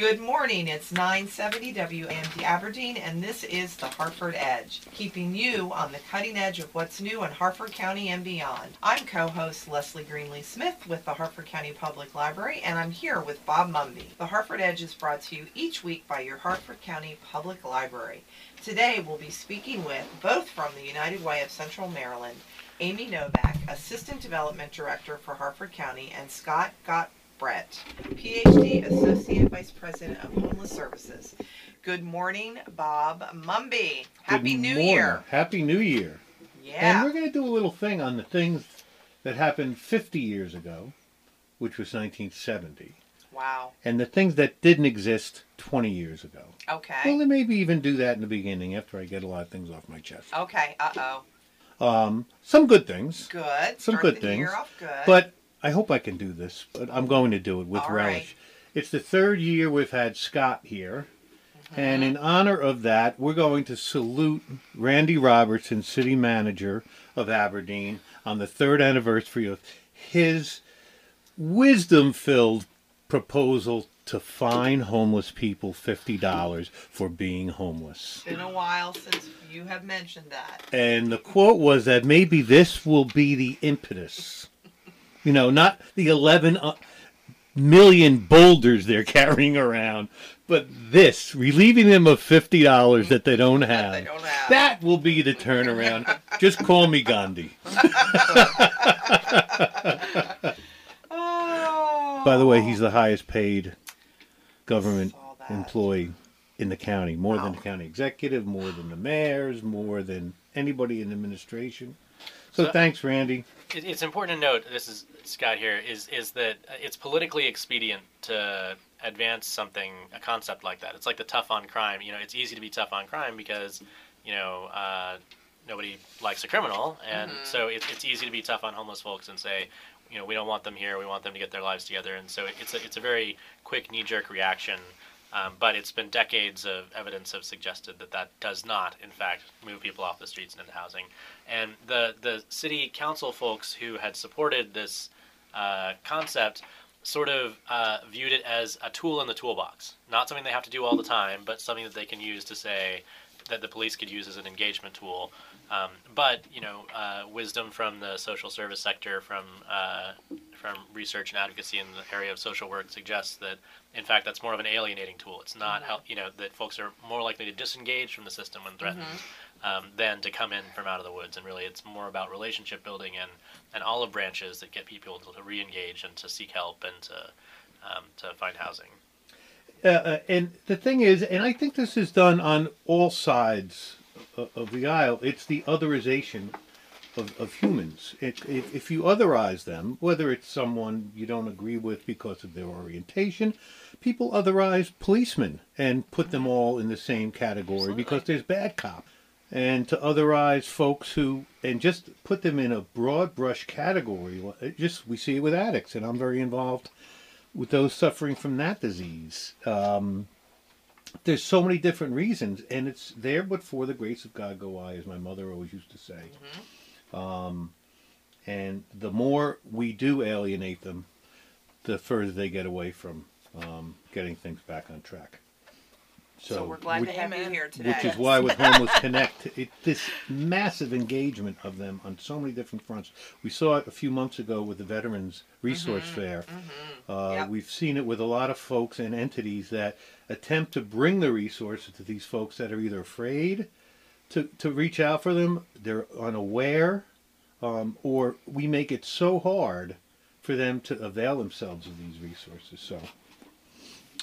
Good morning. It's 970 WAMD Aberdeen, and this is the Harford Edge, keeping you on the cutting edge of what's new in Harford County and beyond. I'm co-host Leslie Greenlee Smith with the Harford County Public Library, and I'm here with Bob Mumby. The Harford Edge is brought to you each week by your Harford County Public Library. Today we'll be speaking with, both from the United Way of Central Maryland, Amy Novak, Assistant Development Director for Harford County, and Scott Gott Brett, PhD Associate Vice President of Homeless Services. Good morning, Bob Mumby. Happy Good New morning. Year. Happy New Year. Yeah. And we're going to do a little thing on the things that happened 50 years ago, which was 1970, Wow. and the things that didn't exist 20 years ago. Okay. Well, maybe even do that in the beginning after I get a lot of things off my chest. Okay. Uh oh. Um, some good things, Good. Some Start good things, good. but I hope I can do this. But I'm going to do it with All right. relish. It's the third year we've had Scott here. Mm-hmm. And in honor of that, we're going to salute Randy Robertson, city manager of Aberdeen, on the third anniversary of his wisdom filled proposal to fine homeless people $50 for being homeless. It's Been a while since you have mentioned that. And the quote was that maybe this will be the impetus. You know, not the 11 uh, boulders they're carrying around, but this, relieving them of $50 that they don't have. they don't have. That will be the turnaround. Just call me Gandhi. Oh. By the way, he's the highest paid government employee in the county, more than the county executive, more than the mayors, more than anybody in administration. So, So- thanks, Randy. It, it's important to note. This is Scott here. Is is that it's politically expedient to advance something, a concept like that. It's like the tough on crime. You know, it's easy to be tough on crime because you know uh, nobody likes a criminal, and Mhm. so it, it's easy to be tough on homeless folks and say, you know, we don't want them here. We want them to get their lives together. And so it's a it's a very quick knee jerk reaction. Um, but it's been decades of evidence have suggested that that does not, in fact, move people off the streets and into housing. And the the city council folks who had supported this uh, concept sort of uh, viewed it as a tool in the toolbox, not something they have to do all the time, but something that they can use to say that the police could use as an engagement tool. Um, but you know, uh, wisdom from the social service sector, from uh, from research and advocacy in the area of social work suggests that, in fact, that's more of an alienating tool. It's not how you know that folks are more likely to disengage from the system when threatened um, than to come in from out of the woods. And really, it's more about relationship building and, and olive branches that get people to, to re-engage and to seek help and to um, to find housing. Uh, uh, and the thing is, and I think this is done on all sides of, the aisle, it's the otherization of, of humans. It, if, if you otherize them, whether it's someone you don't agree with because of their orientation, people otherize policemen and put them all in the same category because there's bad cops. And to otherize folks who, and just put them in a broad brush category, just we see it with addicts, and I'm very involved with those suffering from that disease. Um, there's so many different reasons, and it's there, but for the grace of God go I, as my mother always used to say. Um, and the more we do alienate them, the further they get away from um, getting things back on track. So, we're glad which, to have you Amen. here today. which is why with Homeless Connect, it, this massive engagement of them on so many different fronts. We saw it a few months ago with the Veterans Resource Fair. Uh, Yep. We've seen it with a lot of folks and entities that attempt to bring the resources to these folks that are either afraid to, to reach out for them, they're unaware, um, or we make it so hard for them to avail themselves of these resources. So,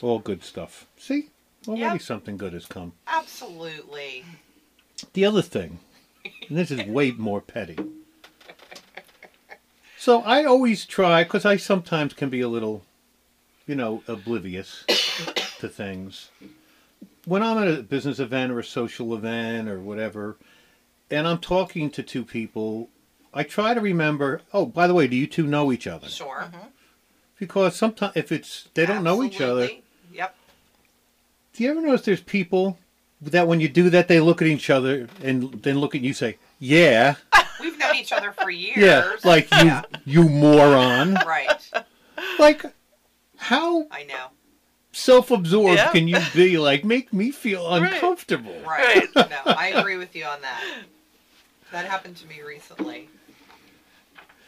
all good stuff. See, already Yep. something good has come. Absolutely. The other thing, and this is way more petty. So I always try, because I sometimes can be a little, you know, oblivious to things. When I'm at a business event or a social event or whatever, and I'm talking to two people, I try to remember, oh, by the way, do you two know each other? Sure. Because sometimes if it's, they don't know each other, Absolutely. Do you ever notice there's people that when you do that, they look at each other and then look at you and say, yeah, We've known each other for years. Yeah, like you, Yeah. you moron. Right. Like, how I know. self-absorbed Yeah. can you be? Like, make me feel Right. uncomfortable. Right. no, I agree with you on that. That happened to me recently.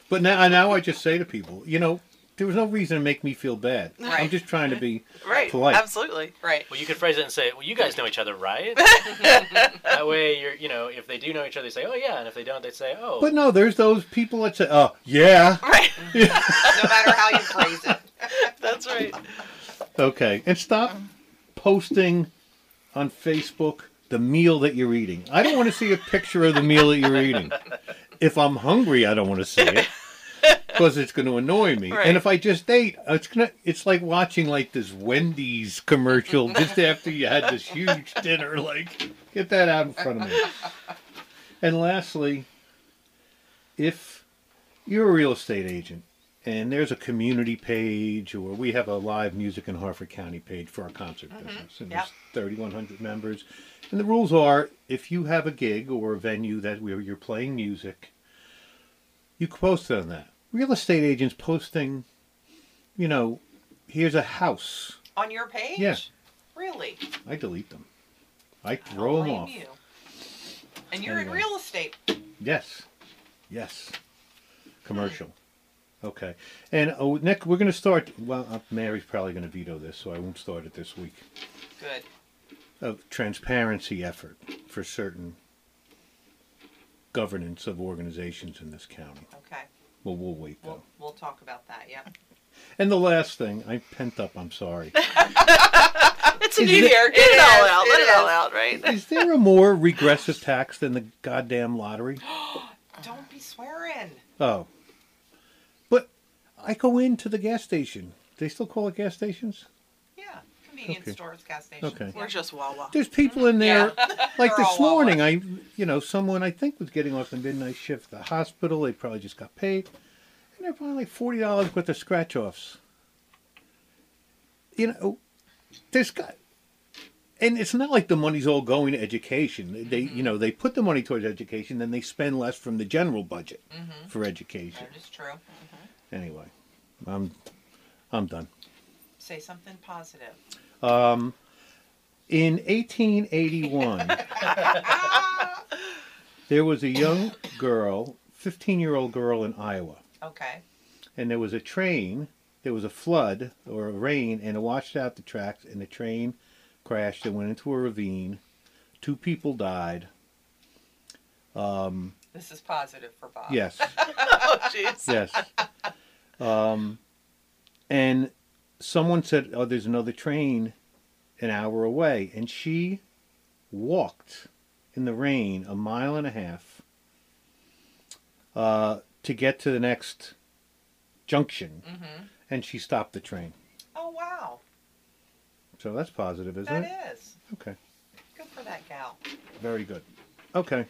But now, now I just say to people, you know, there was no reason to make me feel bad. I'm just trying to be Right. polite. Absolutely. Right. Well, you could phrase it and say, "Well, you guys know each other, right?" that way, you're, you know, if they do know each other, they say, "Oh yeah," and if they don't, they say, "Oh." But no, there's those people that say, "Oh, yeah, Right. No matter how you phrase it. That's right. okay," and stop posting on Facebook the meal that you're eating. I don't want to see a picture of the meal that you're eating. If I'm hungry, I don't want to see it because it's going to annoy me. Right. And if I just date, it's gonna. It's like watching like this Wendy's commercial just after you had this huge dinner. Like, get that out in front of me. And lastly, if you're a real estate agent and there's a community page or we have a live music in Harford County page for our concert mm-hmm. business and Yep. there's 3,100 members. And the rules are if you have a gig or a venue that where you're playing music, you can post on that. Real estate agents posting, you know, here's a house. On your page? Yeah. Really? I delete them. I I throw them off. You. And you're Anyway. in real estate. Yes. Yes. Commercial. Okay. And oh, Nick, we're going to start. Well, uh, Mary's probably going to veto this, so I won't start it this week. Good. A transparency effort for certain governance of organizations in this county. Okay. Well, we'll wait though. We'll we'll talk about that. Yeah. And the last thing, I'm pent up. I'm sorry. It's a Is new it- year. Get It it, all is, out. it Let it all is. out, right? Is there a more regressive tax than the goddamn lottery? Don't be swearing. Oh. But I go into the gas station. They still call it gas stations? Yeah. Convenience Okay. stores, gas stations. Okay. We're just Wawa. There's people in there. Like They're this morning, I, you know, someone I think was getting off the midnight shift at the hospital. They probably just got paid, and they're buying like forty dollars worth of scratch offs. You know, there's got, and it's not like the money's all going to education. They, you mm-hmm. know, they put the money towards education, then they spend less from the general budget mm-hmm. for education. That is true. Mm-hmm. Anyway, I'm, I'm done. Say something positive. In 1881, there was a young girl, 15 year old girl in Iowa, Okay. and there was a train, there was a flood or a rain, and it washed out the tracks, and the train crashed and went into a ravine. Two people died. This is positive for Bob. Yes, Oh, jeez. yes. Um, and someone said, Oh, there's another train an hour away. And she walked in the rain a mile and a half uh, to get to the next junction. Mm-hmm. And she stopped the train. Oh wow. So that's positive, isn't That it? is. Okay, Good for that gal. very good. Okay.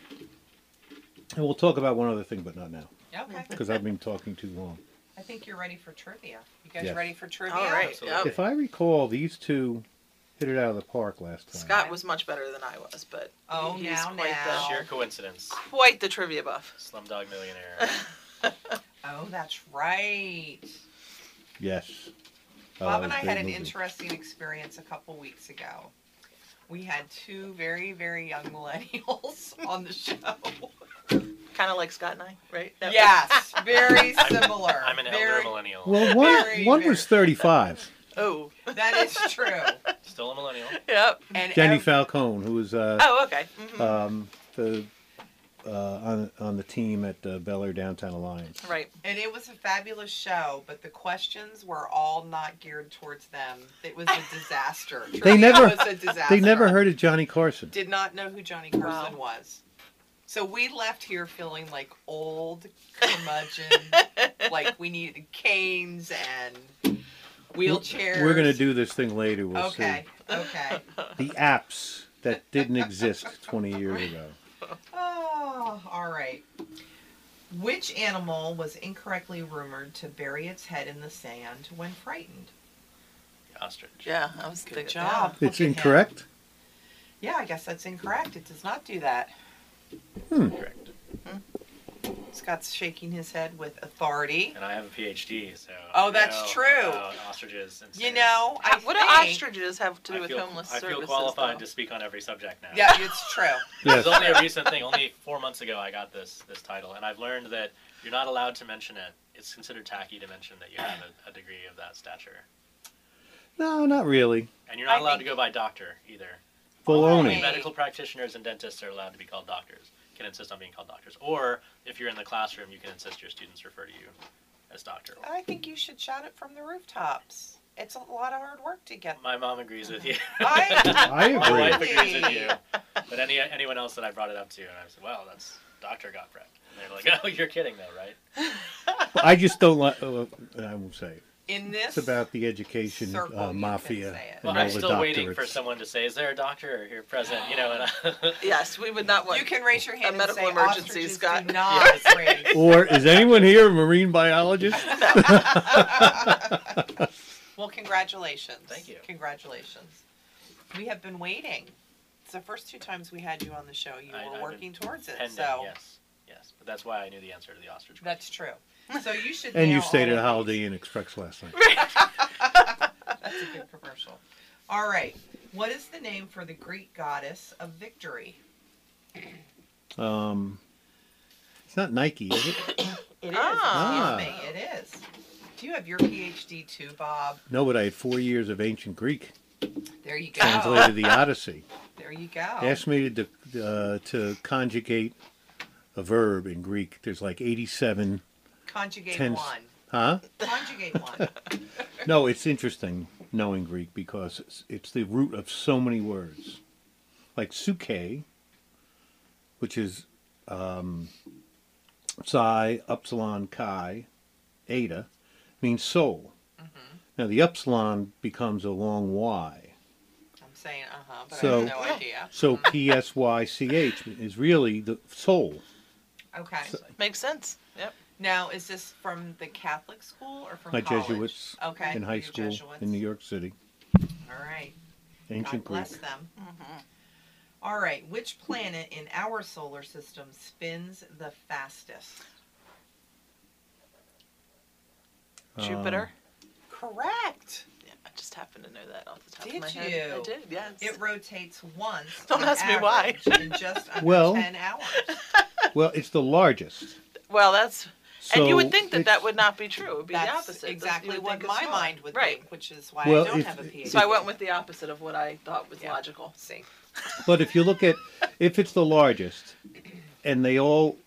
And we'll talk about one other thing, but not now, Okay. because I've been talking too long. I think you're ready for trivia. You guys Yes. ready for trivia? All right. Absolutely. Yep. If I recall, these two hit it out of the park last time. Scott was much better than I was, but Oh, he's now, quite now. Sheer coincidence. the quite the trivia buff. Slumdog Millionaire. Oh, that's right. Yes. Bob Uh, and I had an movie. interesting experience a couple weeks ago. We had two very, very young millennials on the show. Kind of like Scott and I, right? No. Yes, very similar. I'm an elder very, millennial. Well, one, Very, one very- was 35. Oh. That is true. Still a millennial. Yep. And Jenny ev- Falcone, who was uh, Oh, okay. Mhm. um, the uh, on on the team at uh, Bel Air Downtown Alliance. right. and it was a fabulous show, but the questions were all not geared towards them. It was a disaster. They Trivia never- was a disaster. They never heard of Johnny Carson. Did not know who Johnny Carson Wow. was. So we left here feeling like old curmudgeon, like we needed canes and wheelchairs. We're gonna do this thing later. We'll Okay, okay. see the apps that didn't exist 20 years ago. Oh, all right. Which animal was incorrectly rumored to bury its head in the sand when frightened? The ostrich. Yeah, I was Good thinking. job. It's Look him. incorrect. Yeah, I guess that's incorrect. It does not do that. Hmm. Correct. Hmm. Scott's shaking his head with authority. And I have a PhD, so. Oh, I that's know true. about ostriches and You know, I How- what do ostriches have to do I with feel, homeless I services? feel qualified though? to speak on every subject now. Yeah, it's true. Yes. It's only a recent thing. Only four months ago, I got this this title, and I've learned that you're not allowed to mention it. It's considered tacky to mention that you have a, a degree of that stature, No, not really. and you're not I allowed think- to go by doctor either. Baloney. Only medical practitioners and dentists are allowed to be called doctors. Can insist on being called doctors, or if you're in the classroom, you can insist your students refer to you as doctor. I think you should shout it from the rooftops. It's a lot of hard work to get. My mom agrees with you. I- I My agree. wife agrees with you. But any anyone else that I brought it up to, and I said, "Well, that's Doctor Gottfried," and they're like, "Oh, you're kidding, though, right?" I just don't like. Uh, I won't say. it. In this, It's about the education Circle, you uh, can mafia say it. Well, and I'm the still waiting for doctorates. someone to say, "Is there a doctor here present?" You know, and I, Yes, we would not want. you can raise your hand A and medical say emergency, ostriches Scott. do not raise. Or is anyone here a marine biologist? Well, congratulations. Thank you. Congratulations. We have been waiting. It's the first two times we had you on the show. You I- I've were been working towards it. pending, so yes, yes. But that's why I knew the answer to the ostrich. that's true. So you should. And you nail stayed all at of Holiday Inn Express last night. That's a good commercial. All right. What is the name for the Greek goddess of victory? Um, it's not Nike, is it? It is. Ah. Excuse me. It is. Do you have your PhD too, Bob? No, but I had four years of ancient Greek. There you go. Translated the Odyssey. There you go. Asked me to uh, to conjugate a verb in Greek. There's like 87. Conjugate Tens- one. Huh? Conjugate one. No, it's interesting knowing Greek because it's, it's the root of so many words. Like suke, which is um, psi, upsilon, chi, eta, means soul. Now the upsilon becomes a long Y. I'm saying uh huh, but So- I have no idea. So P S Y C H is really the soul. Okay. Makes sense. Yep. Now, is this from the Catholic school or from My college? Jesuits Okay. in high your school Jesuits. in New York City. All right. Ancient God bless Greek. them. Mm-hmm. All right. Which planet in our solar system spins the fastest? Jupiter. Correct. Yeah, I just happened to know that off the top Did of my head. you? I did. Yes. It rotates once. Don't on ask me why. average in just under Well- 10 hours. Well, it's the largest. well, that's. So and you would think that that would not be true. It would be the That's opposite. You exactly would what think my it's mind would right. think, which is why Well, I don't if- have a PhD. So I went with the opposite of what I thought was Yeah. logical. See. But if you look at if it's the largest, and they all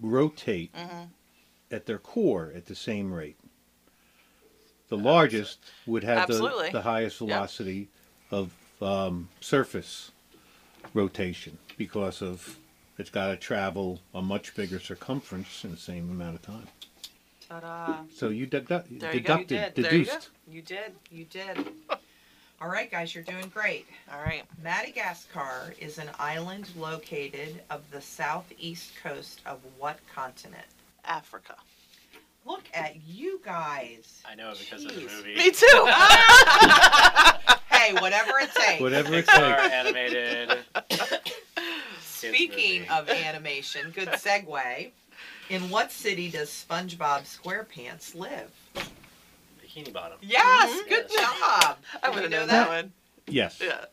rotate Mhm. at their core at the same rate, the largest would have the, Absolutely. the highest velocity of um, surface rotation because of it's got to travel a much bigger circumference in the same amount of time. Ta-da. So you dedu- There you go. You deducted, did. There you deduced. You did. You did. All right, guys, you're doing great. All right. Madagascar is an island located of the southeast coast of what continent? Africa. Look at you guys. I know it because of the Jeez. movie. Me too. Hey, whatever it takes. Whatever it Pixar takes. animated. Speaking movie. of animation, good segue. In what city does SpongeBob SquarePants live? Bikini Bottom. Yes, Mhm. good Yes. job. I would have known that? that one. Yes. Yeah.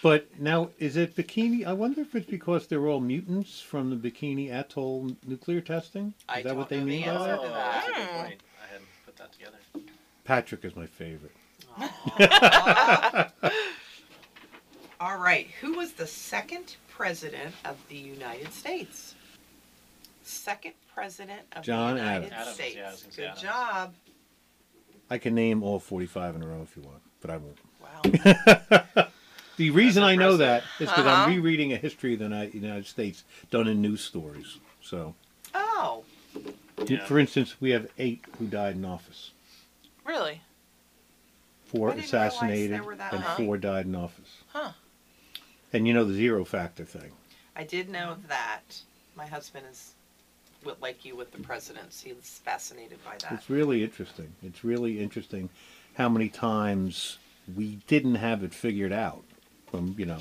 But now, is it bikini? I wonder if it's because they're all mutants from the Bikini Atoll nuclear testing. Is I that what don't they know the mean by that? to that. that's a good Hmm. point. I hadn't put that together. Patrick is my favorite. All right. Who was the second president of the United States? Second president of John the United Adams. Adams, States. yeah, I was gonna say Good Adams. job. I can name all 45 in a row if you want, but I won't. Wow. The reason I know that is because Uh-huh. I'm rereading a history of the Uni- United States done in news stories. So, Oh, Yeah. for instance, we have eight who died in office. really? Four I didn't realize assassinated there were that and many. four died in office. Huh. And you know the zero factor thing. I did know that. My husband is with, like you with the presidents. He's fascinated by that. It's really interesting. It's really interesting how many times we didn't have it figured out from, you know,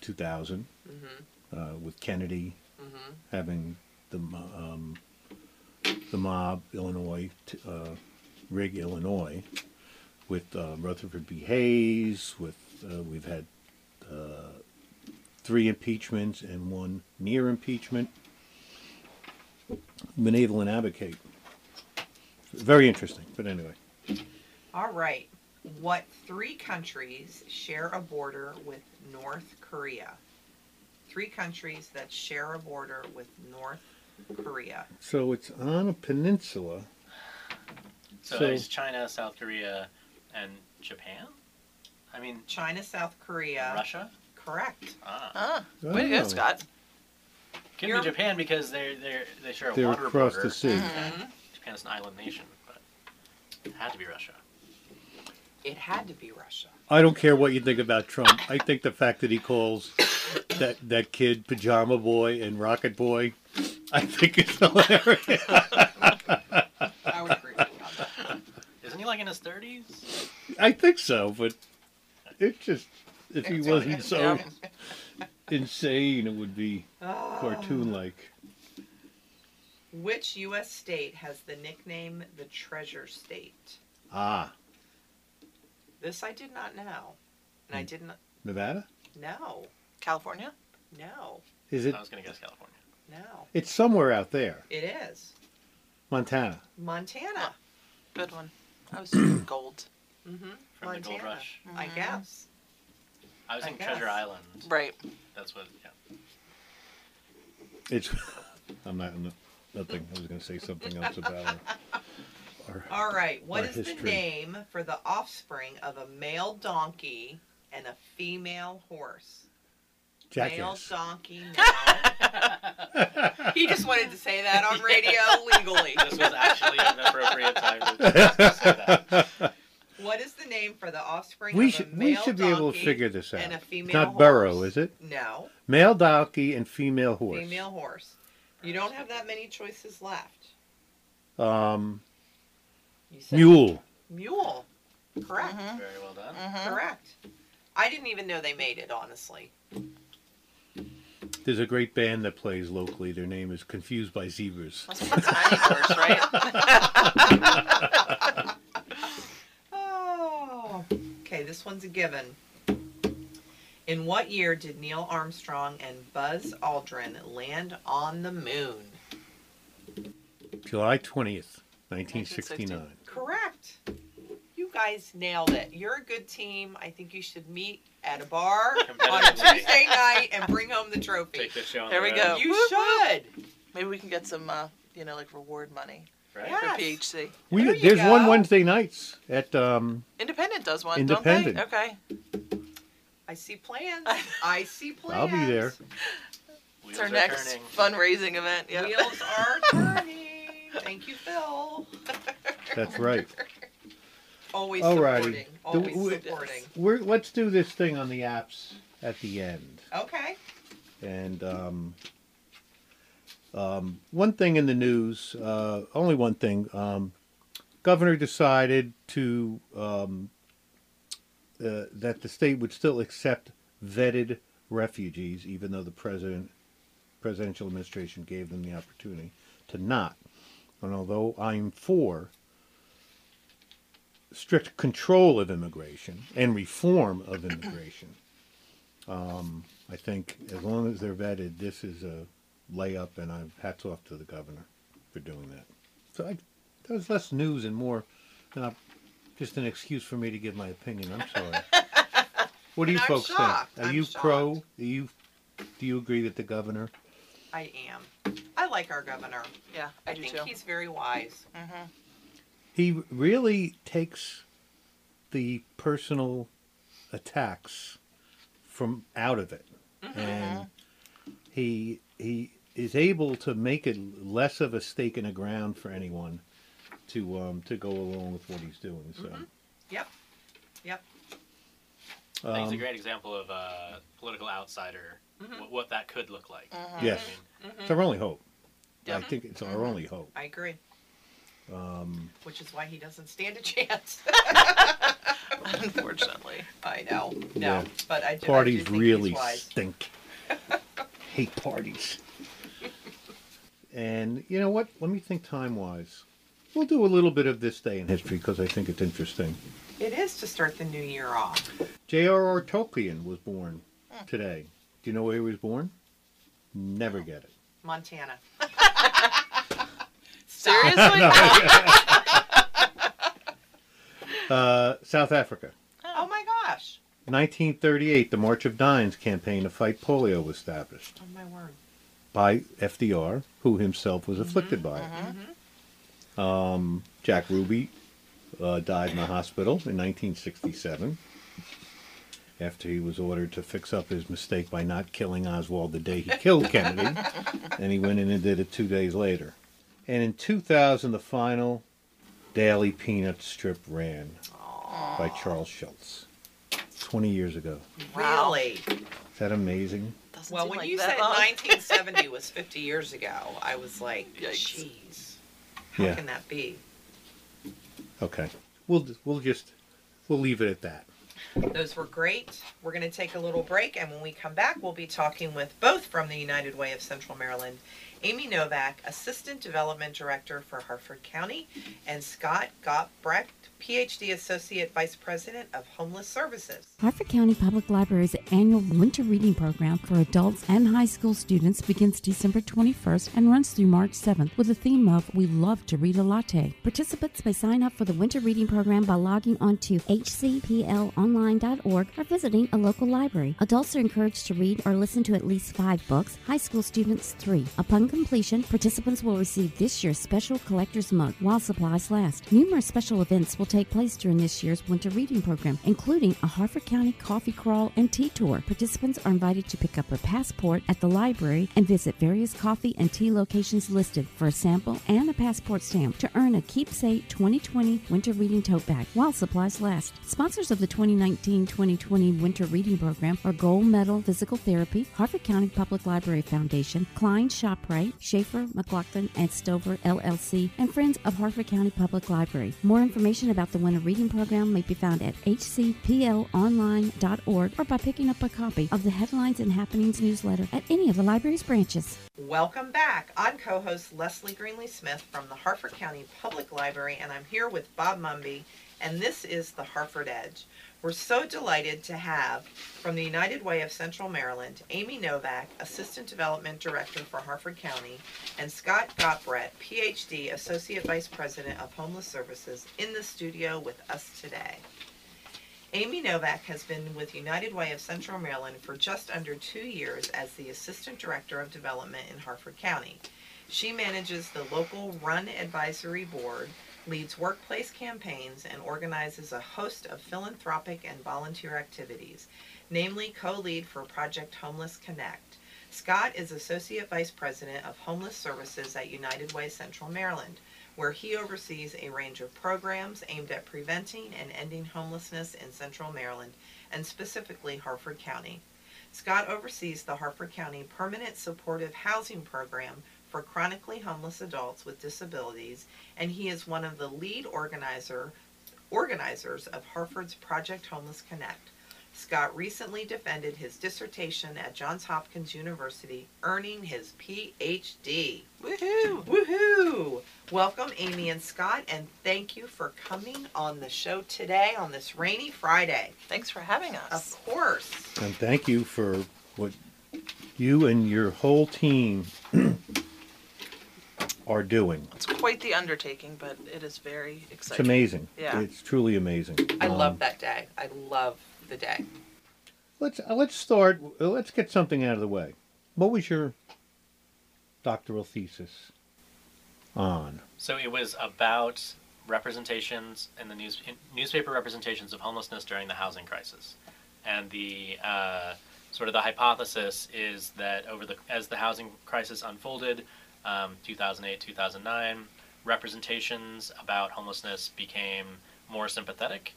2000 Mm-hmm. uh, with Kennedy Mm-hmm. having the um, the mob, Illinois, t- uh, Rig, Illinois, with uh, Rutherford B. Hayes. With uh, we've had three impeachments and one near impeachment. Benevolent advocate. Very interesting, but anyway. All right. What three countries share a border with North Korea? Three countries that share a border with North Korea. So it's on a peninsula. So, So- there's China, South Korea, and Japan. I mean, China, South Korea. Russia. Correct. Ah, Ah, way to go. Scott. could You're- be Japan because they're they they share a They're water across border. the sea. Mhm. Japan is an island nation, but it had to be Russia. It had to be Russia. I don't care what you think about Trump. I think the fact that he calls that that kid Pajama Boy and Rocket Boy, I think it's hilarious. I would agree with you on that. Isn't he like in his thirties? I think so, but it's just if he wasn't so insane, it would be Ah. cartoon-like. Which U.S. state has the nickname the Treasure State? Ah, This I did not know. And I Hmm. didn't Nevada? know. California? No. Is it? I was gonna guess California. No. It's somewhere out there, It is. Montana. Montana. Good one. I was thinking gold. Mm-hmm. From the Gold Rush. I Mhm. guess. I was I thinking Treasure guess. Island. Right. That's what. Yeah. It's. I'm not. I'm nothing. I was going to say something else about our. our All right. What Our is the history. name for the offspring of a male donkey and a female horse? Male jackass. donkey. No. he just wanted to say that on radio legally. This was actually an appropriate time to, to say that. What is the name for the offspring We of should. a We male should be able to donkey figure this out. and a female It's not horse? burrow, is it? No, Male donkey and female horse. female horse. You don't have that many choices left. Um, mule. Mule. Correct. Mhm. Very well done. Mhm. Correct. I didn't even know they made it, honestly. There's a great band that plays locally. Their name is Confused by Zebras. Must be a tiny horse, right? Oh. Okay, this one's a given. In what year did Neil Armstrong and Buzz Aldrin land on the moon? July 20th, 1969. Correct. You guys nailed it. You're a good team. I think you should meet at a bar on a Tuesday night and bring home the trophy. Take this show. on There the we road, go. You Whoop, should. Maybe we can get some, uh, you know, like reward money Right? Yeah. for PHC. We, There you there's one go. Wednesday nights at um, Independent does one, Independent. don't they? Okay. I see plans. I see plans. I'll be there. Wheels It's our are next turning. fundraising event. Yeah. Wheels are turning. Thank you, Phil. That's right. Always Alrighty. supporting. Do Always we- supporting. We're, let's do this thing on the apps at the end. Okay. And um, um, one thing in the news, uh, only one thing. Um, governor decided to um, uh, that the state would still accept vetted refugees, even though the president presidential administration gave them the opportunity to not. And although I'm for strict control of immigration and reform of immigration, um, I think as long as they're vetted, this is a layup, and I've hats off to the governor for doing that. So I, that was less news and more, uh, just an excuse for me to give my opinion. I'm sorry. What do you I'm folks shocked. think? Are I'm you shocked. pro? Are you do you agree that the governor? I am. I like our governor. Yeah, I, I do think too. he's very wise. hmm He really takes the personal attacks from out of it, and he he is able to make it less of a stake in the ground for anyone to um, to go along with what he's doing. So. Yep. Yep. I think it's a Um, great example of a political outsider, Mhm. what, what that could look like. Mhm. Yes, I mean, it's our only hope. I Yep. think it's our only hope. I agree. Um, Which is why he doesn't stand a chance. Unfortunately. I know. No. Yeah. But I do, I do parties think really he's wise. stink. Hate parties. And you know what? Let me think time wise. We'll do a little bit of this day in history because I think it's interesting. It is to start the new year off. J.R.R. Tolkien was born today. Do you know where he was born? Never get it. Montana. Seriously? Uh, South Africa. Oh my gosh. 1938, the March of Dimes campaign to fight polio was established Oh my word. By FDR, who himself was afflicted by it. Um, Jack Ruby uh, died in the hospital in 1967 after he was ordered to fix up his mistake by not killing Oswald the day he killed Kennedy, and he went in and did it two days later. And in 2000, the final Daily Peanut strip ran by Charles Schulz. 20 years ago. Really? Is that amazing? Doesn't Well, seem when like you that said long. 1970 was 50 years ago, I was like, Yikes. jeez. How Yeah. can that be? Okay. We'll we'll just we'll leave it at that. Those were great. We're going to take a little break, and when we come back, we'll be talking with both from the United Way of Central Maryland, Amy Novak, Assistant Development Director for Harford County, and Scott Gottbrecht, PhD Associate Vice President of Homeless Services. Harford County Public Library's annual winter reading program for adults and high school students begins December 21st and runs through March 7th with the theme of We Love to Read a Latte. Participants may sign up for the winter reading program by logging on to hcplonline.org or visiting a local library. Adults are encouraged to read or listen to at least five books, high school students three. Upon completion, participants will receive this year's special collector's mug while supplies last. Numerous special events will take place during this year's winter reading program, including a Harford County coffee crawl and tea tour. Participants are invited to pick up a passport at the library and visit various coffee and tea locations listed for a sample and a passport stamp to earn a keepsake 2020 winter reading tote bag while supplies last. Sponsors of the 2019-2020 winter reading program are Gold Medal Physical Therapy, Harford County Public Library Foundation, Klein ShopRite, Schaefer, McLaughlin, and Stover LLC, and Friends of Harford County Public Library. More information about the winter reading program may be found at hcplonline.org or by picking up a copy of the Headlines and Happenings newsletter at any of the library's branches. Welcome back. I'm co-host Leslie Greenlee Smith from the Harford County Public Library, and I'm here with Bob Mumby, and this is the Harford Edge. We're so delighted to have from the United Way of Central Maryland, Amy Novak, Assistant Development Director for Harford County, and Scott Gottbrett, PhD, Associate Vice President of Homeless Services, in the studio with us today. Amy Novak has been with United Way of Central Maryland for just under two years as the Assistant Director of Development in Harford County. She manages the local Run Advisory Board, leads workplace campaigns, and organizes a host of philanthropic and volunteer activities, namely co-lead for Project Homeless Connect. Scott is Associate Vice President of Homeless Services at United Way Central Maryland where he oversees a range of programs aimed at preventing and ending homelessness in central Maryland and specifically Harford County. Scott oversees the Harford County Permanent Supportive Housing Program for chronically homeless adults with disabilities, and he is one of the lead organizer, organizers of Harford's Project Homeless Connect. Scott recently defended his dissertation at Johns Hopkins University, earning his PhD. Woohoo! Woohoo! Welcome, Amy and Scott, and thank you for coming on the show today on this rainy Friday. Thanks for having us. Of course. And thank you for what you and your whole team are doing. It's quite the undertaking, but it is very exciting. It's exciting. amazing. Yeah. It's truly amazing. I Um, love that day. I love the day. Let's uh, let's start. uh, Let's get something out of the way. What was your doctoral thesis on? So it was about representations in the news in newspaper representations of homelessness during the housing crisis, and the uh, sort of the hypothesis is that over the as the housing crisis unfolded, um, 2008 2009, representations about homelessness became more sympathetic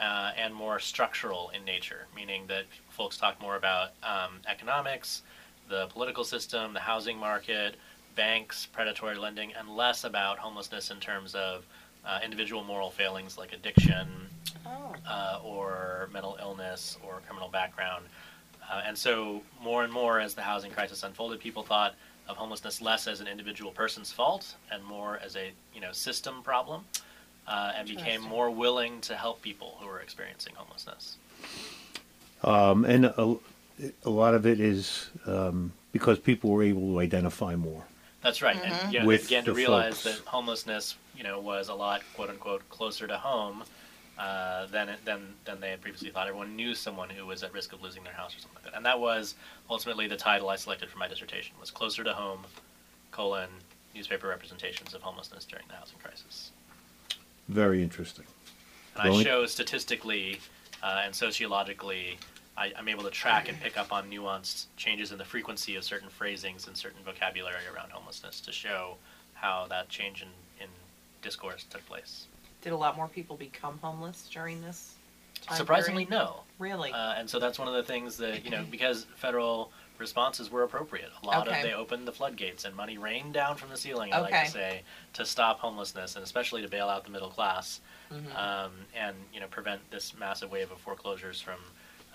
uh, and more structural in nature, meaning that folks talk more about um, economics, the political system, the housing market, banks, predatory lending, and less about homelessness in terms of uh, individual moral failings like addiction Oh. uh, or mental illness or criminal background. Uh, and so, more and more as the housing crisis unfolded, people thought of homelessness less as an individual person's fault and more as a you know system problem, uh, and became more willing to help people who were experiencing homelessness. Um, and a, a lot of it is um, because people were able to identify more. That's right, and you know, they began to the realize folks. that homelessness, you know, was a lot quote unquote closer to home uh, than than than they had previously thought. Everyone knew someone who was at risk of losing their house or something like that, and that was ultimately the title I selected for my dissertation was "Closer to Home: colon newspaper representations of homelessness during the housing crisis." Very interesting. And I show statistically uh, and sociologically, I, I'm able to track and pick up on nuanced changes in the frequency of certain phrasings and certain vocabulary around homelessness to show how that change in, in discourse took place. Did a lot more people become homeless during this time Surprisingly, period? no. Really? Uh, and so that's one of the things that, you know, because federal responses were appropriate. A lot Okay. of they opened the floodgates and money rained down from the ceiling, I like Okay. to say, to stop homelessness and especially to bail out the middle class Mhm. um, and you know prevent this massive wave of foreclosures from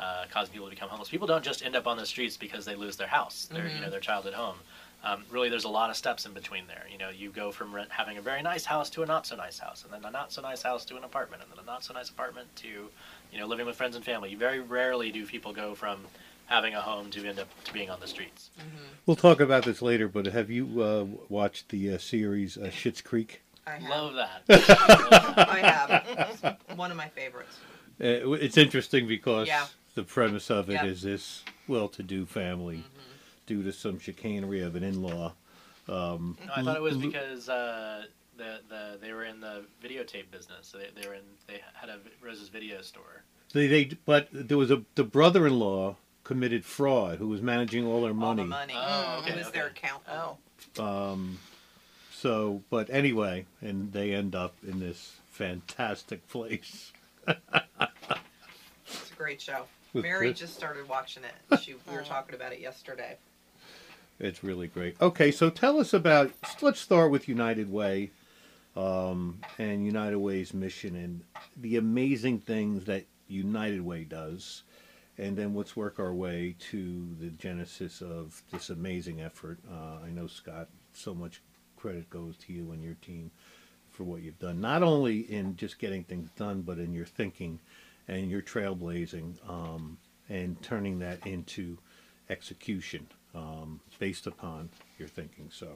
uh, causing people to become homeless. People don't just end up on the streets because they lose their house, their you know Mhm. their childhood home. Um, really, there's a lot of steps in between there. You know, you go from rent, having a very nice house to a not so nice house, and then a not so nice house to an apartment, and then a not so nice apartment to, you know, living with friends and family. Very rarely do people go from having a home to end up to being on the streets. We'll talk about this later, but have you uh, watched the uh, series uh, Schitt's Creek? I have. Love that. I have. It's one of my favorites. Uh, it's interesting because Yeah. the premise of it is Yeah. this well-to-do family, due to some chicanery of an in-law. Um, No, I thought it was because uh, the the they were in the videotape business. So they, they were in they had a Rose's video store. they, they, but there was a the brother-in-law committed fraud who was managing all their All money. the money. Oh, It okay, was their okay. accountant. Oh, Um, so, but anyway, and they end up in this fantastic place. It's a great show. With Mary Chris- just started watching it. She, we were talking about it yesterday. It's really great. Okay, so tell us about. Let's start with United Way, um, and United Way's mission and the amazing things that United Way does, and then let's work our way to the genesis of this amazing effort. Uh, I know Scott, so much credit goes to you and your team for what you've done, not only in just getting things done, but in your thinking and your trailblazing, um, and turning that into execution um, based upon your thinking. So,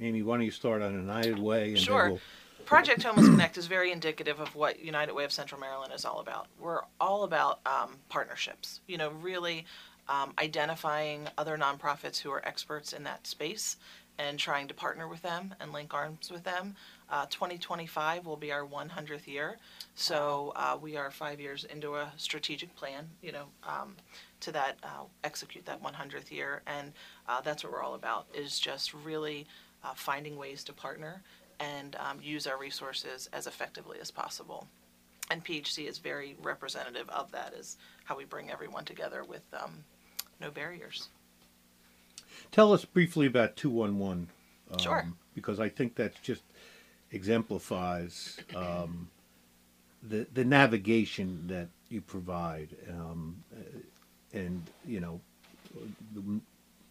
Amy, why don't you start on United Way? And then Sure. we'll- Project Homeless Connect is very indicative of what United Way of Central Maryland is all about. We're all about um, partnerships. You know, really um, identifying other nonprofits who are experts in that space and trying to partner with them and link arms with them. Uh, 2025 will be our 100th year, so uh, we are five years into a strategic plan. You know, um, to that uh, execute that 100th year, and uh, that's what we're all about. Is just really uh, finding ways to partner and um, use our resources as effectively as possible. And PHC is very representative of that, is how we bring everyone together with um, no barriers. Tell us briefly about 211. Um, Sure. Because I think that just exemplifies um, the, the navigation that you provide. Um, and, you know, the,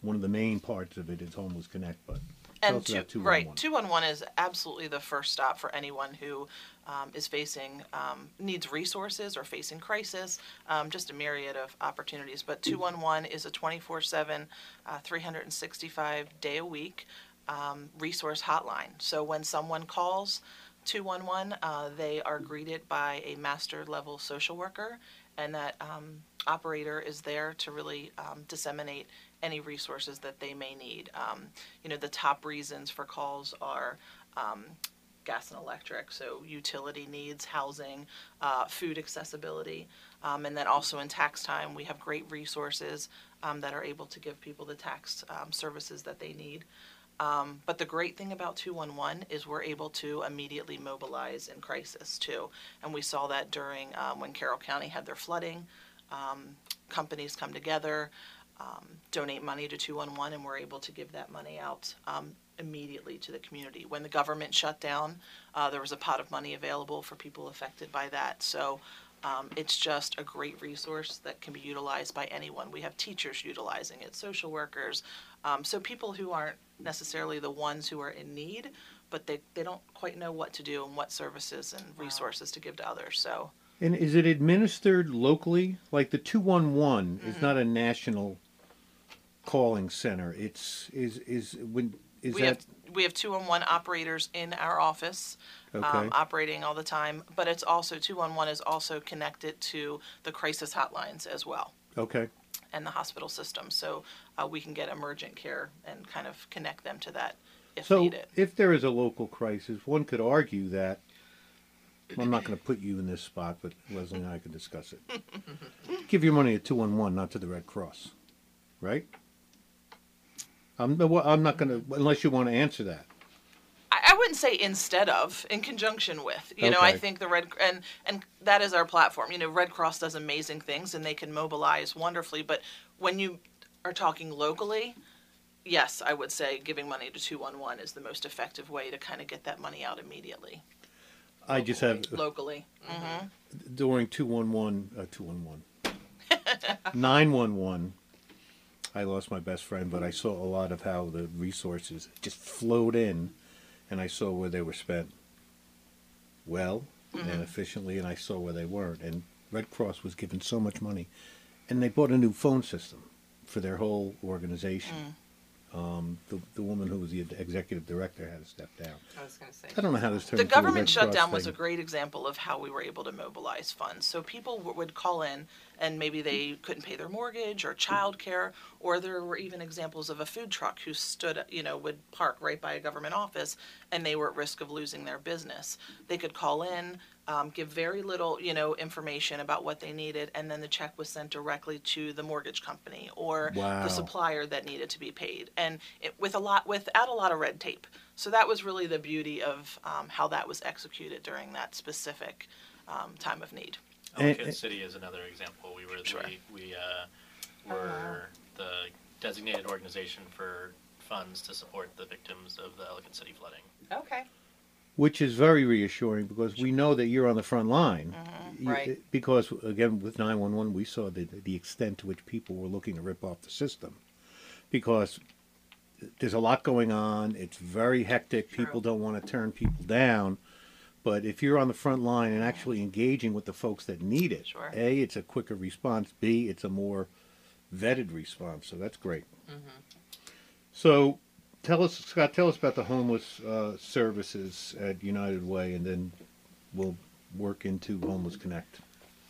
one of the main parts of it is Homeless Connect, but tell And us about two, 211. right, 211 is absolutely the first stop for anyone who um, is facing, um, needs resources or facing crisis, um, just a myriad of opportunities. But 211 is a 24 7, uh, 365 day a week um, resource hotline. So when someone calls 211, uh, they are greeted by a master level social worker, and that um, operator is there to really um, disseminate any resources that they may need. Um, you know, the top reasons for calls are um, gas and electric, so utility needs, housing, uh, food accessibility, um, and then also in tax time, we have great resources um, that are able to give people the tax um, services that they need. Um, but the great thing about 211 is we're able to immediately mobilize in crisis too. And we saw that during um, when Carroll County had their flooding. Um, companies come together, um, donate money to 211, and we're able to give that money out um, immediately to the community. When the government shut down, uh, there was a pot of money available for people affected by that. So Um, it's just a great resource that can be utilized by anyone. We have teachers utilizing it, social workers, um, so people who aren't necessarily the ones who are in need, but they, they don't quite know what to do and what services and resources to give to others. So And is it administered locally? Like the 211 Mm-hmm. is not a national calling center. It's is is when is we that have we have two one one operators in our office, Okay. um, operating all the time. But it's also two one one is also connected to the crisis hotlines as well okay? And the hospital system, so uh, we can get emergent care and kind of connect them to that if So needed. if there is a local crisis, one could argue that I'm not going to put you in this spot, but Leslie and I can discuss it. Give your money to 211, not to the Red Cross, right? I'm, I'm not going to, unless you want to answer that. I, I wouldn't say instead of, in conjunction with. You know, I think the Red and and that is our platform. You know, Red Cross does amazing things and they can mobilize wonderfully. But when you are talking locally, yes, I would say giving money to two one one is the most effective way to kind of get that money out immediately I just have locally. hmm during 211, uh, 211, 911, I lost my best friend, but I saw a lot of how the resources just flowed in, and I saw where they were spent well and mm-hmm. efficiently, and I saw where they weren't. And Red Cross was given so much money, and they bought a new phone system for their whole organization. Mm. Um, the, the woman who was the executive director had to step down. I was going to say. I don't know how this turned The into a government Cross shutdown was a thing. great example of how we were able to mobilize funds. So people w- would call in and maybe they couldn't pay their mortgage or childcare, or there were even examples of a food truck who stood, you know, would park right by a government office and they were at risk of losing their business. They could call in, um, give very little, you know, information about what they needed, and then the check was sent directly to the mortgage company or Wow. the supplier that needed to be paid, and it, with a lot without a lot of red tape. So that was really the beauty of um, how that was executed during that specific um, time of need. And- Ellicott City is another example. We were Sure. we, we uh, were the designated organization for funds to support the victims of the Ellicott City flooding. Okay. Which is very reassuring because we know that you're on the front line. Mm-hmm. You- Right. Eh, because again, with 911, we saw the the extent to which people were looking to rip off the system, because eh, there's a lot going on. It's very hectic. People don't want to turn people down. But if you're on the front line and actually mm-hmm. engaging with the folks that need it, Sure. A, it's a quicker response. B, it's a more vetted response. So that's great. Mm-hmm. So tell us, Scott, tell us about the homeless uh, services at United Way, and then we'll work into Homeless Connect.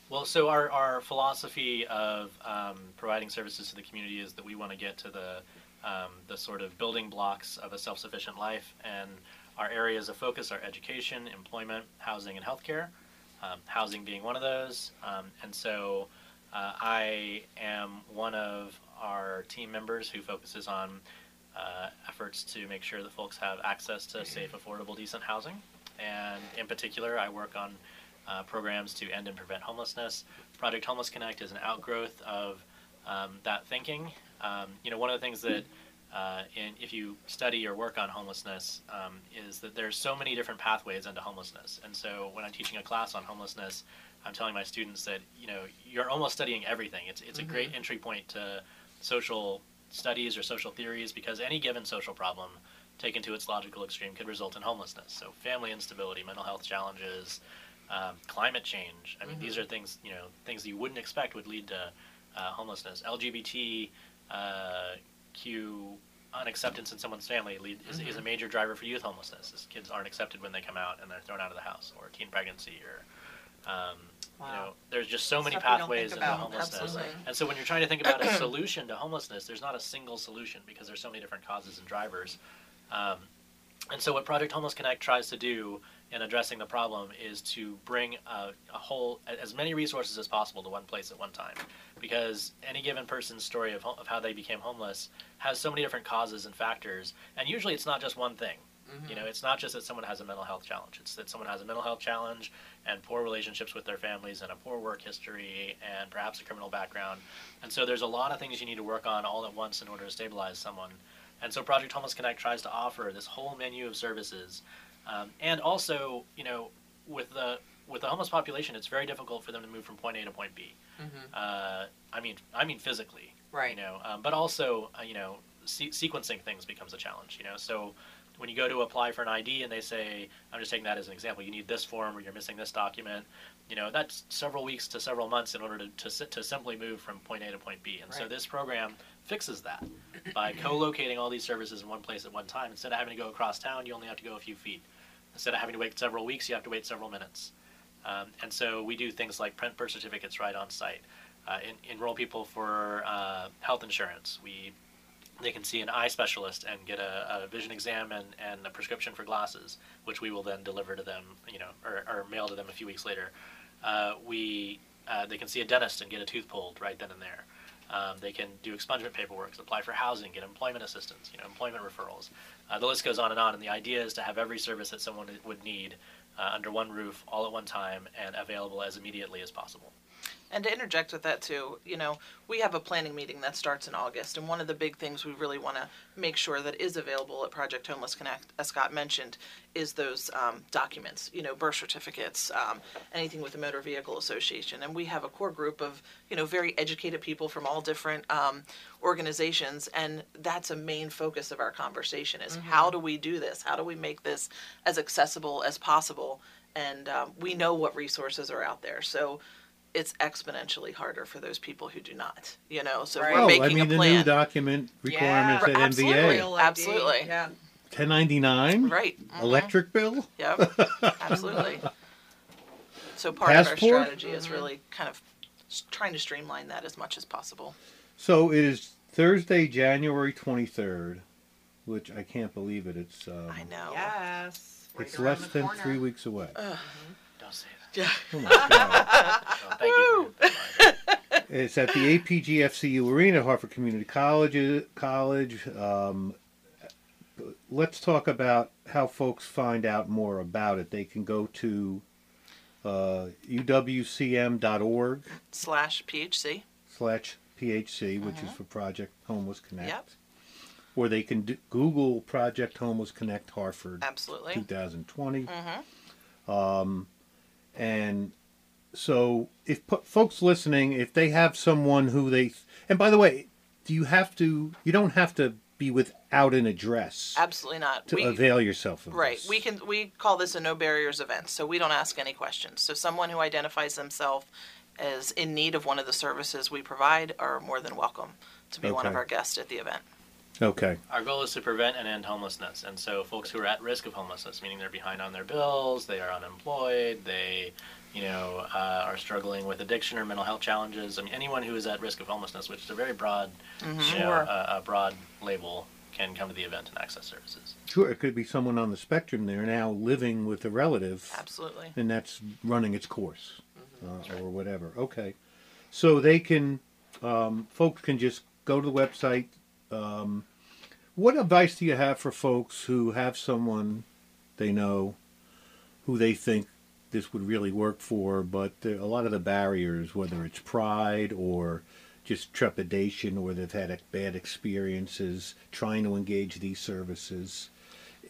Well, so our, our philosophy of um, providing services to the community is that we want to get to the um, the sort of building blocks of a self-sufficient life, and our areas of focus are education, employment, housing, and healthcare. Um, housing being one of those, um, and so uh, I am one of our team members who focuses on uh, efforts to make sure that folks have access to safe, affordable, decent housing. And in particular, I work on uh, programs to end and prevent homelessness. Project Homeless Connect is an outgrowth of um, that thinking. Um, you know, one of the things that uh, in, if you study or work on homelessness, um, is that there's so many different pathways into homelessness. And so when I'm teaching a class on homelessness, I'm telling my students that you know you're almost studying everything. It's it's a great entry point to social studies or social theories because any given social problem taken to its logical extreme could result in homelessness. So family instability, mental health challenges, um, climate change. I mean, these are things you know things you wouldn't expect would lead to uh, homelessness. LGBT uh, Q unacceptance in someone's family lead, is, is a major driver for youth homelessness. Kids aren't accepted when they come out and they're thrown out of the house, or teen pregnancy, or um, you know, Wow. there's just so many Stuff we don't pathways think into about. homelessness. Absolutely. And so when you're trying to think about a solution to homelessness, there's not a single solution because there's so many different causes and drivers. Um, and so what Project Homeless Connect tries to do in addressing the problem is to bring a, a whole as many resources as possible to one place at one time, because any given person's story of, ho- of how they became homeless has so many different causes and factors, and usually it's not just one thing. You know, it's not just that someone has a mental health challenge. It's that someone has a mental health challenge and poor relationships with their families and a poor work history and perhaps a criminal background. And so there's a lot of things you need to work on all at once in order to stabilize someone. And so Project Homeless Connect tries to offer this whole menu of services. Um, and also, you know, with the with the homeless population, it's very difficult for them to move from point A to point B. Uh, I mean, I mean physically, Right. you know, um, but also, uh, you know, se- sequencing things becomes a challenge, you know. So when you go to apply for an ID and they say, I'm just taking that as an example, you need this form or you're missing this document, you know, that's several weeks to several months in order to, to, to simply move from point A to point B. And so this program fixes that by co-locating all these services in one place at one time. Instead of having to go across town, you only have to go a few feet. Instead of having to wait several weeks, you have to wait several minutes. Um, and so we do things like print birth certificates right on site, uh, en- enroll people for uh, health insurance. We they can see an eye specialist and get a, a vision exam and, and a prescription for glasses, which we will then deliver to them, you know, or, or mail to them a few weeks later. Uh, we uh, they can see a dentist and get a tooth pulled right then and there. Um, they can do expungement paperwork, apply for housing, get employment assistance, you know, employment referrals. Uh, the list goes on and on. And the idea is to have every service that someone would need uh, under one roof, all at one time, and available as immediately as possible. And to interject with that too, you know, we have a planning meeting that starts in August, and one of the big things we really want to make sure that is available at Project Homeless Connect, as Scott mentioned, is those um, documents, you know, birth certificates, um, anything with the Motor Vehicle Association. And we have a core group of, you know, very educated people from all different um, organizations, and that's a main focus of our conversation is how do we do this? How do we make this as accessible as possible? And um, we know what resources are out there, so it's exponentially harder for those people who do not. You know, so Right. we're Oh, making I mean, a the plan. new document requirements Yeah, at absolutely. MVA. Real ID, Absolutely. Yeah. 1099? right. Mhm. Electric bill? Yep. Absolutely. So part of our Passport? strategy is really kind of s- trying to streamline that as much as possible. So it is Thursday, January 23rd, which I can't believe it. It's um, I know. Yes. It's around less than corner. three weeks away. Don't say that. Yeah. Oh my God. Oh, thank you. for reminding me. It's at the APGFCU Arena, Harford Community College. College. Um, let's talk about how folks find out more about it. They can go to uh, uwcm.org Slash PHC. slash PHC, which is for Project Homeless Connect. Yep. Or they can d- Google Project Homeless Connect Harford Absolutely. 2020. Mm-hmm. Um, and so, if folks listening, if they have someone who they, and by the way, do you have to? You don't have to be without an address Absolutely not. to We- avail yourself of Right. this. We can we call this a no barriers event, so we don't ask any questions. So someone who identifies themselves as in need of one of the services we provide are more than welcome to be one of our guests at the event. Okay. Our goal is to prevent and end homelessness. And so, folks who are at risk of homelessness, meaning they're behind on their bills, they are unemployed, they, you know, uh, are struggling with addiction or mental health challenges. I mean, anyone who is at risk of homelessness, which is a very broad, you know, Sure. a, a broad label, can come to the event and access services. Sure, it could be someone on the spectrum there now living with a relative, Absolutely. and that's running its course, uh, or whatever. Okay, so they can, um, folks can just go to the website. Um, what advice do you have for folks who have someone they know who they think this would really work for, but a lot of the barriers, whether it's pride or just trepidation, or they've had bad experiences trying to engage these services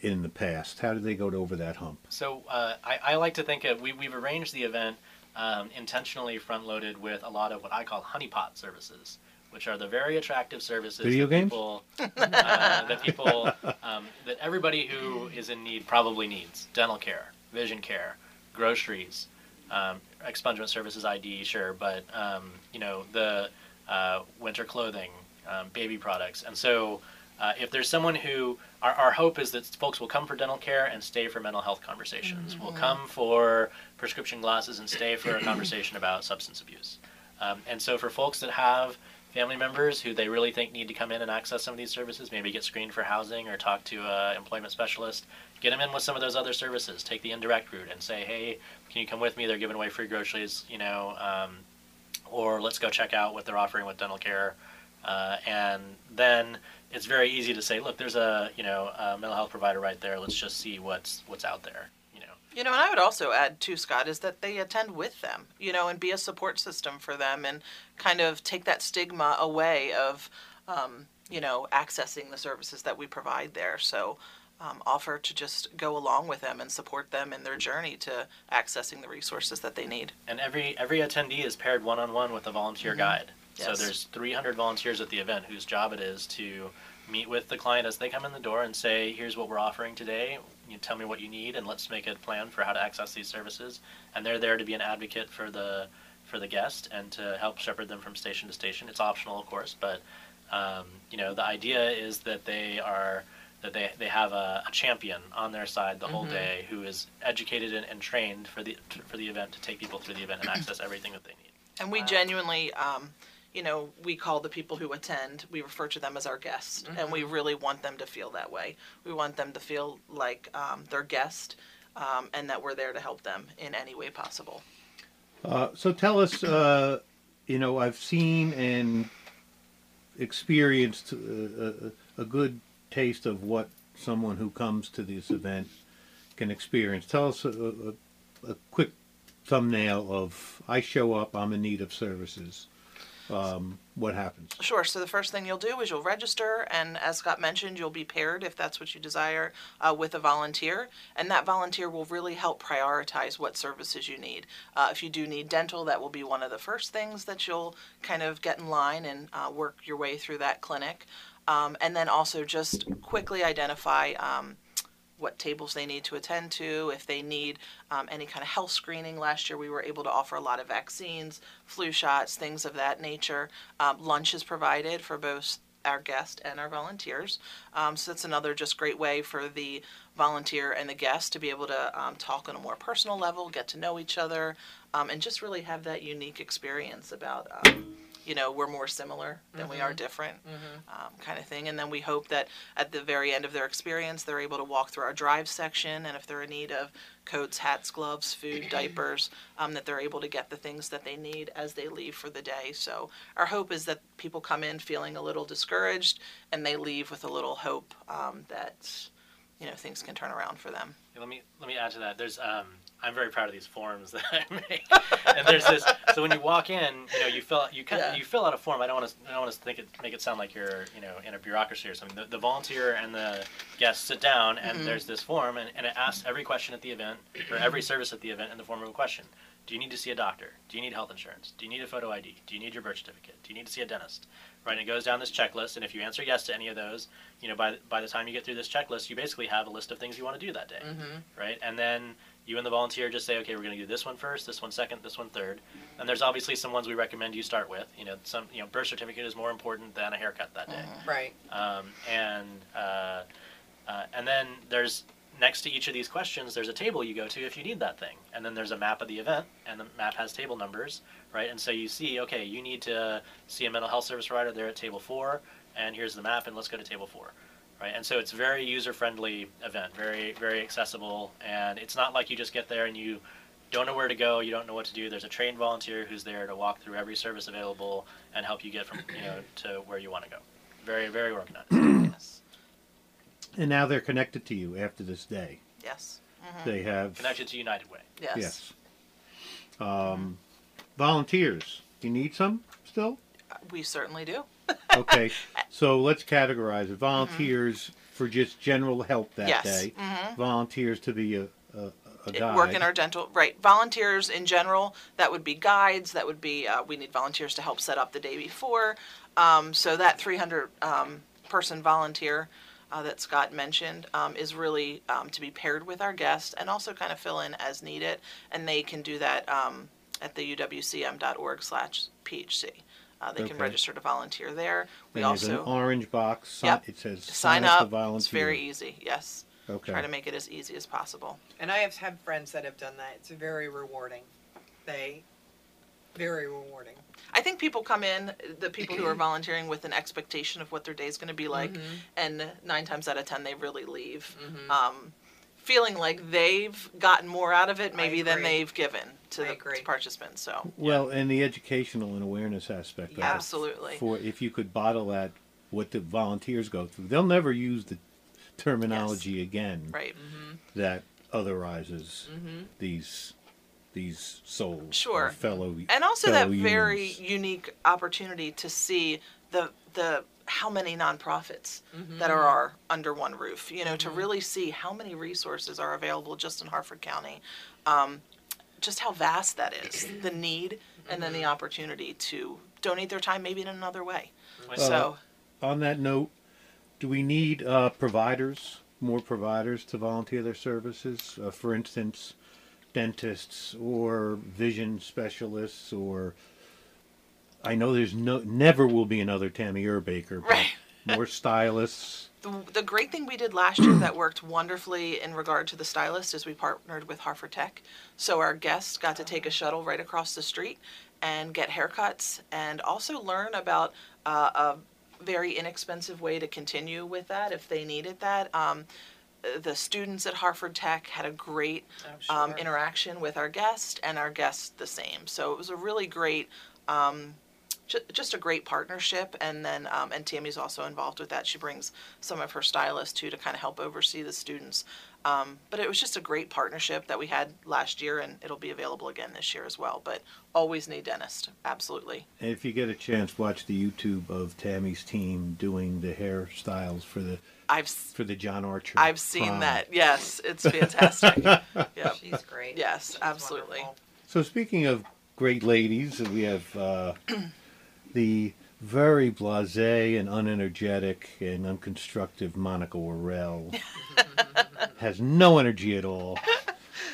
in the past, how do they go over that hump? So uh, I, I like to think of we, we've arranged the event um, intentionally front loaded with a lot of what I call honeypot services, which are the very attractive services Video that games? people uh, that people um, that everybody who is in need probably needs: dental care, vision care, groceries, um, expungement services, ID, sure, but um, you know the uh, winter clothing, um, baby products, and so. Uh, if there's someone who, our, our hope is that folks will come for dental care and stay for mental health conversations. Will come for prescription glasses and stay for a conversation about substance abuse. Um, and so for folks that have family members who they really think need to come in and access some of these services, maybe get screened for housing or talk to an employment specialist, get them in with some of those other services. Take the indirect route and say, hey, can you come with me? They're giving away free groceries, you know, um, or let's go check out what they're offering with dental care. Uh, and then it's very easy to say, look, there's a you know a mental health provider right there. Let's just see what's what's out there. You know, and I would also add too, Scott, is that they attend with them, you know, and be a support system for them and kind of take that stigma away of, um, you know, accessing the services that we provide there. So um, offer to just go along with them and support them in their journey to accessing the resources that they need. And every every attendee is paired one on one with a volunteer guide. So there's 300 volunteers at the event whose job it is to meet with the client as they come in the door and say, "Here's what we're offering today. You tell me what you need, and let's make a plan for how to access these services." And they're there to be an advocate for the for the guest and to help shepherd them from station to station. It's optional, of course, but um, you know the idea is that they are that they, they have a, a champion on their side the whole day who is educated and, and trained for the for the event to take people through the event and access everything that they need. And we genuinely, um, you know, we call the people who attend, we refer to them as our guests. And we really want them to feel that way. We want them to feel like um, their guest um, and that we're there to help them in any way possible. Uh, so tell us, uh, you know, I've seen and experienced uh, a, a good taste of what someone who comes to this event can experience. Tell us a, a, a quick thumbnail of I show up, I'm in need of services. Um, what happens? Sure. So the first thing you'll do is you'll register, and as Scott mentioned, you'll be paired if that's what you desire uh, with a volunteer, and that volunteer will really help prioritize what services you need. Uh, if you do need dental, that will be one of the first things that you'll kind of get in line and uh, work your way through that clinic, um, and then also just quickly identify. Um, what tables they need to attend to, if they need um, any kind of health screening. Last year, we were able to offer a lot of vaccines, flu shots, things of that nature. Um, lunch is provided for both our guests and our volunteers. Um, so that's another just great way for the volunteer and the guest to be able to um, talk on a more personal level, get to know each other, um, and just really have that unique experience about. You know, we're more similar than we are different, um, kind of thing. And then we hope that at the very end of their experience, they're able to walk through our drive section, and if they're in need of coats, hats, gloves, food, diapers, um, that they're able to get the things that they need as they leave for the day. So our hope is that people come in feeling a little discouraged, and they leave with a little hope um, that you know things can turn around for them. Yeah, let me let me add to that. There's um, I'm very proud of these forms that I make. and there's this. So when you walk in, you know, you fill you kind Yeah. you fill out a form. I don't want to I don't want to think it make it sound like you're you know in a bureaucracy or something. The, the volunteer and the guest sit down, and Mm-hmm. there's this form, and, and it asks every question at the event or every service at the event in the form of a question. Do you need to see a doctor? Do you need health insurance? Do you need a photo ID? Do you need your birth certificate? Do you need to see a dentist? Right, and it goes down this checklist, and if you answer yes to any of those, you know, by by the time you get through this checklist, you basically have a list of things you want to do that day right? And then you and the volunteer just say, okay, we're going to do this one first, this one second, this one third. And there's obviously some ones we recommend you start with. You know, some you know birth certificate is more important than a haircut that day. Right. Um, and uh, uh, and then there's next to each of these questions, there's a table you go to if you need that thing. And then there's a map of the event, and the map has table numbers, right? And so you see, okay, you need to see a mental health service provider there at table four, and here's the map, and let's go to table four. Right, and so it's very user-friendly event, very very accessible, and it's not like you just get there and you don't know where to go, you don't know what to do. There's a trained volunteer who's there to walk through every service available and help you get from you know to where you want to go. Very very organized. yes. And now they're connected to you after this day. Yes. They have Connected to United Way. Yes. yes. Um, volunteers. You need some still? We certainly do. Okay, so let's categorize it. Volunteers for just general help that Yes, day. Volunteers to be a, a, a guide. work in our dental right volunteers in general that would be guides that would be uh, we need volunteers to help set up the day before um, so that 300 um, person volunteer uh, that scott mentioned um, is really um, to be paired with our guests and also kind of fill in as needed and they can do that um, at the uwcm.org slash phc uh, they can Okay. register to volunteer there we And there's also an orange box. si- Yep. It says sign to up volunteer. it's very easy yes Okay. try to make it as easy as possible And I have had friends that have done that. It's very rewarding. They, very rewarding. I think people come in, the people who are volunteering with an expectation of what their day is going to be like, Mm-hmm. and nine times out of ten they really leave, um, feeling like they've gotten more out of it maybe than agree. they've given to I the agree. to participants. So Well, and the educational and awareness aspect of it. absolutely, For if you could bottle that, what the volunteers go through, they'll never use the terminology again right? Mm-hmm. that otherizes mm-hmm. these these souls, or Sure. fellow, and also fellow that very humans. unique opportunity to see the the how many nonprofits mm-hmm. that are, are under one roof, you know, to really see how many resources are available just in Harford County, um, just how vast that is, the need, and then the opportunity to donate their time maybe in another way. so, On that note, do we need uh, providers, more providers to volunteer their services? Uh, for instance, dentists or vision specialists, or I know there's no, never will be another Tammy Urbaker, but Right. more stylists. The, the great thing we did last year that worked wonderfully in regard to the stylist is we partnered with Harford Tech. So our guests got to take a shuttle right across the street and get haircuts and also learn about uh, a very inexpensive way to continue with that if they needed that. Um, the students at Harford Tech had a great Oh, um, interaction with our guest and our guests the same. So it was a really great um, ju- just a great partnership and then um, and tammy's also involved with that she brings some of her stylists too to kind of help oversee the students um, but it was just a great partnership that we had last year and it'll be available again this year as well but always need dentist absolutely And if you get a chance, watch the YouTube of Tammy's team doing the hairstyles for the i've for the John Archer. i've seen prom. that yes it's fantastic yeah She's great. Yes, She's absolutely. wonderful. So speaking of great ladies, we have uh, the very blasé and unenergetic and unconstructive Monica Orrell. has no energy at all.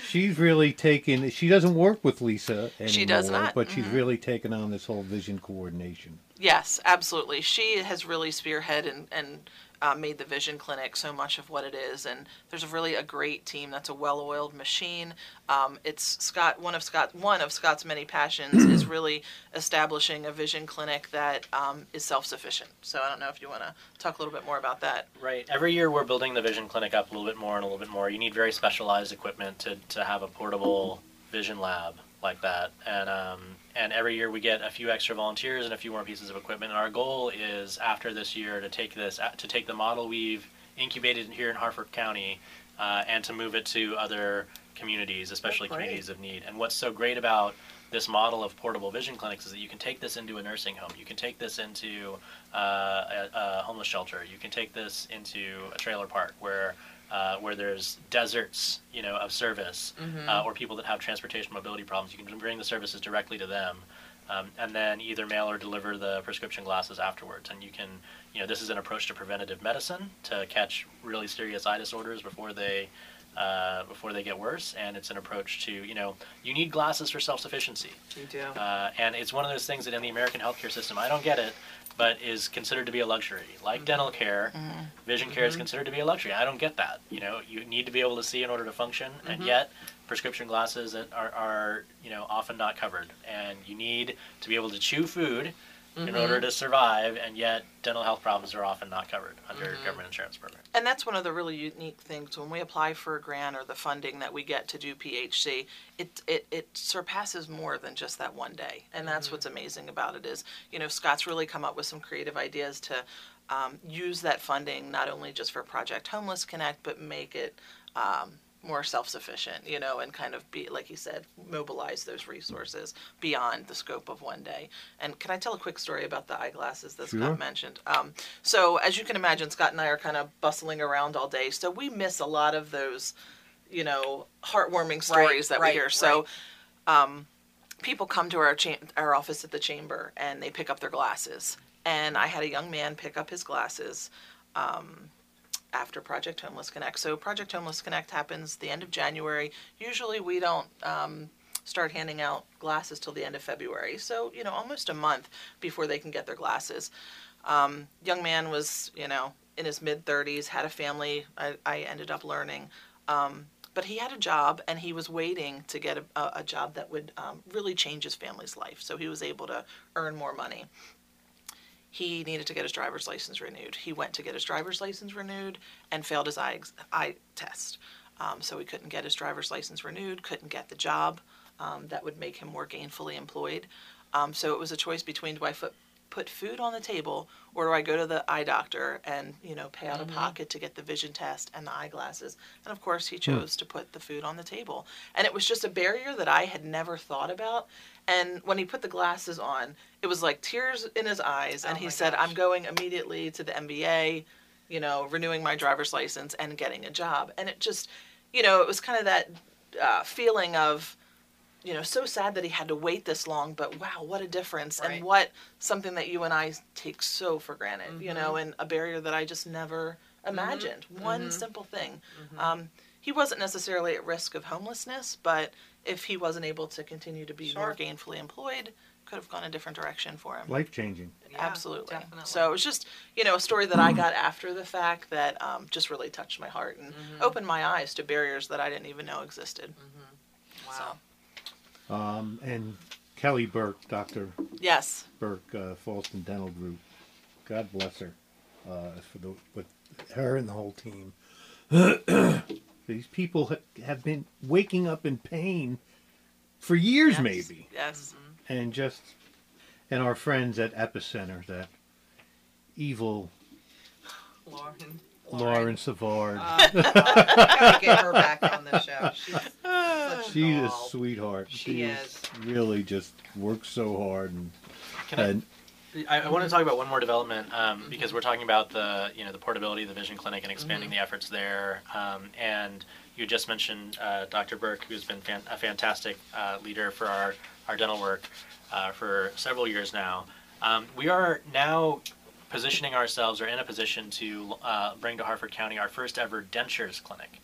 She's really taken. She doesn't work with Lisa anymore, She does not, but she's mm-hmm. really taken on this whole vision coordination. Yes, absolutely. She has really spearheaded and, and uh, made the Vision Clinic so much of what it is. And there's really a great team. That's a well-oiled machine. Um, it's Scott. One of Scott. One of Scott's many passions is really establishing a Vision Clinic that um, is self-sufficient. So I don't know if you want to talk a little bit more about that. Right. Every year we're building the vision clinic up a little bit more and a little bit more. You need very specialized equipment to, to have a portable vision lab like that. And um, and every year we get a few extra volunteers and a few more pieces of equipment. And our goal is after this year to take this to take the model we've incubated here in Harford County uh, and to move it to other communities, especially great. communities of need. And what's so great about this model of portable vision clinics is that you can take this into a nursing home. You can take this into uh, a, a homeless shelter. You can take this into a trailer park where uh, where there's deserts, you know, of service, uh, or people that have transportation mobility problems. You can bring the services directly to them, um, and then either mail or deliver the prescription glasses afterwards. And you can, you know, this is an approach to preventative medicine to catch really serious eye disorders before they uh, before they get worse. And it's an approach to, you know, you need glasses for self-sufficiency. You do. Uh, and it's one of those things that in the American healthcare system, I don't get it, but is considered to be a luxury. Like mm-hmm. dental care, mm-hmm. vision care is mm-hmm. considered to be a luxury. I don't get that. You know, you need to be able to see in order to function, and yet prescription glasses are, are, you know, often not covered. And you need to be able to chew food in order to survive, and yet dental health problems are often not covered under government insurance programs. And that's one of the really unique things when we apply for a grant or the funding that we get to do PHC. It it, it surpasses more than just that one day, and that's what's amazing about it is you know Scott's really come up with some creative ideas to um, use that funding not only just for Project Homeless Connect, but make it. Um, more self-sufficient, you know, and kind of be, like you said, mobilize those resources beyond the scope of one day. And can I tell a quick story about the eyeglasses that Sure. Scott mentioned? Um, so as you can imagine, Scott and I are kind of bustling around all day, so we miss a lot of those, you know, heartwarming stories that right, we hear. So, um, people come to our cha- our office at the chamber and they pick up their glasses. And I had a young man pick up his glasses um, after Project Homeless Connect. So Project Homeless Connect happens the end of January. Usually we don't um, start handing out glasses till the end of February. So you know, almost a month before they can get their glasses. Um, young man was you know in his mid 30s, had a family. I, I ended up learning. Um, but he had a job and he was waiting to get a, a, job that would um, really change his family's life. So he was able to earn more money he needed to get his driver's license renewed. He went to get his driver's license renewed and failed his eye, eye test. Um, so he couldn't get his driver's license renewed, couldn't get the job um, that would make him more gainfully employed. Um, so it was a choice between do I put, put food on the table, or do I go to the eye doctor and you know pay out of pocket to get the vision test and the eyeglasses? And of course, he chose to put the food on the table, and it was just a barrier that I had never thought about. And when he put the glasses on, it was like tears in his eyes, and Oh he said, gosh. "I'm going immediately to the MVA." You know, renewing my driver's license and getting a job, and it just, you know, it was kind of that uh, feeling of you know, so sad that he had to wait this long, but wow, what a difference. Right. And what something that you and I take so for granted, you Mm-hmm. know, and a barrier that I just never imagined. One Mm-hmm. simple thing. Um, he wasn't necessarily at risk of homelessness, but if he wasn't able to continue to be more gainfully employed, could have gone a different direction for him. Life changing. Yeah, Absolutely. definitely. So it was just, you know, a story that I got after the fact that um, just really touched my heart and Mm-hmm. opened my eyes to barriers that I didn't even know existed. wow. Um, and Kelly Burke, Dr. Yes. Burke, uh, Fallston Dental Group. God bless her uh, for the with her and the whole team. These people ha- have been waking up in pain for years, Yes. maybe, Yes. and just and our friends at Epicenter, that evil Lauren. Lauren Savard. Uh, gotta get her back on the show. She's such a She's a doll. sweetheart. She is is. really just works so hard and Can I, and I, I want to talk about one more development um, because we're talking about the you know the portability of the vision clinic and expanding the efforts there. Um, and you just mentioned uh, Dr. Burke, who's been fan- a fantastic uh, leader for our our dental work uh, for several years now. Um, we are now positioning ourselves or in a position to uh, bring to Harford County our first ever dentures clinic.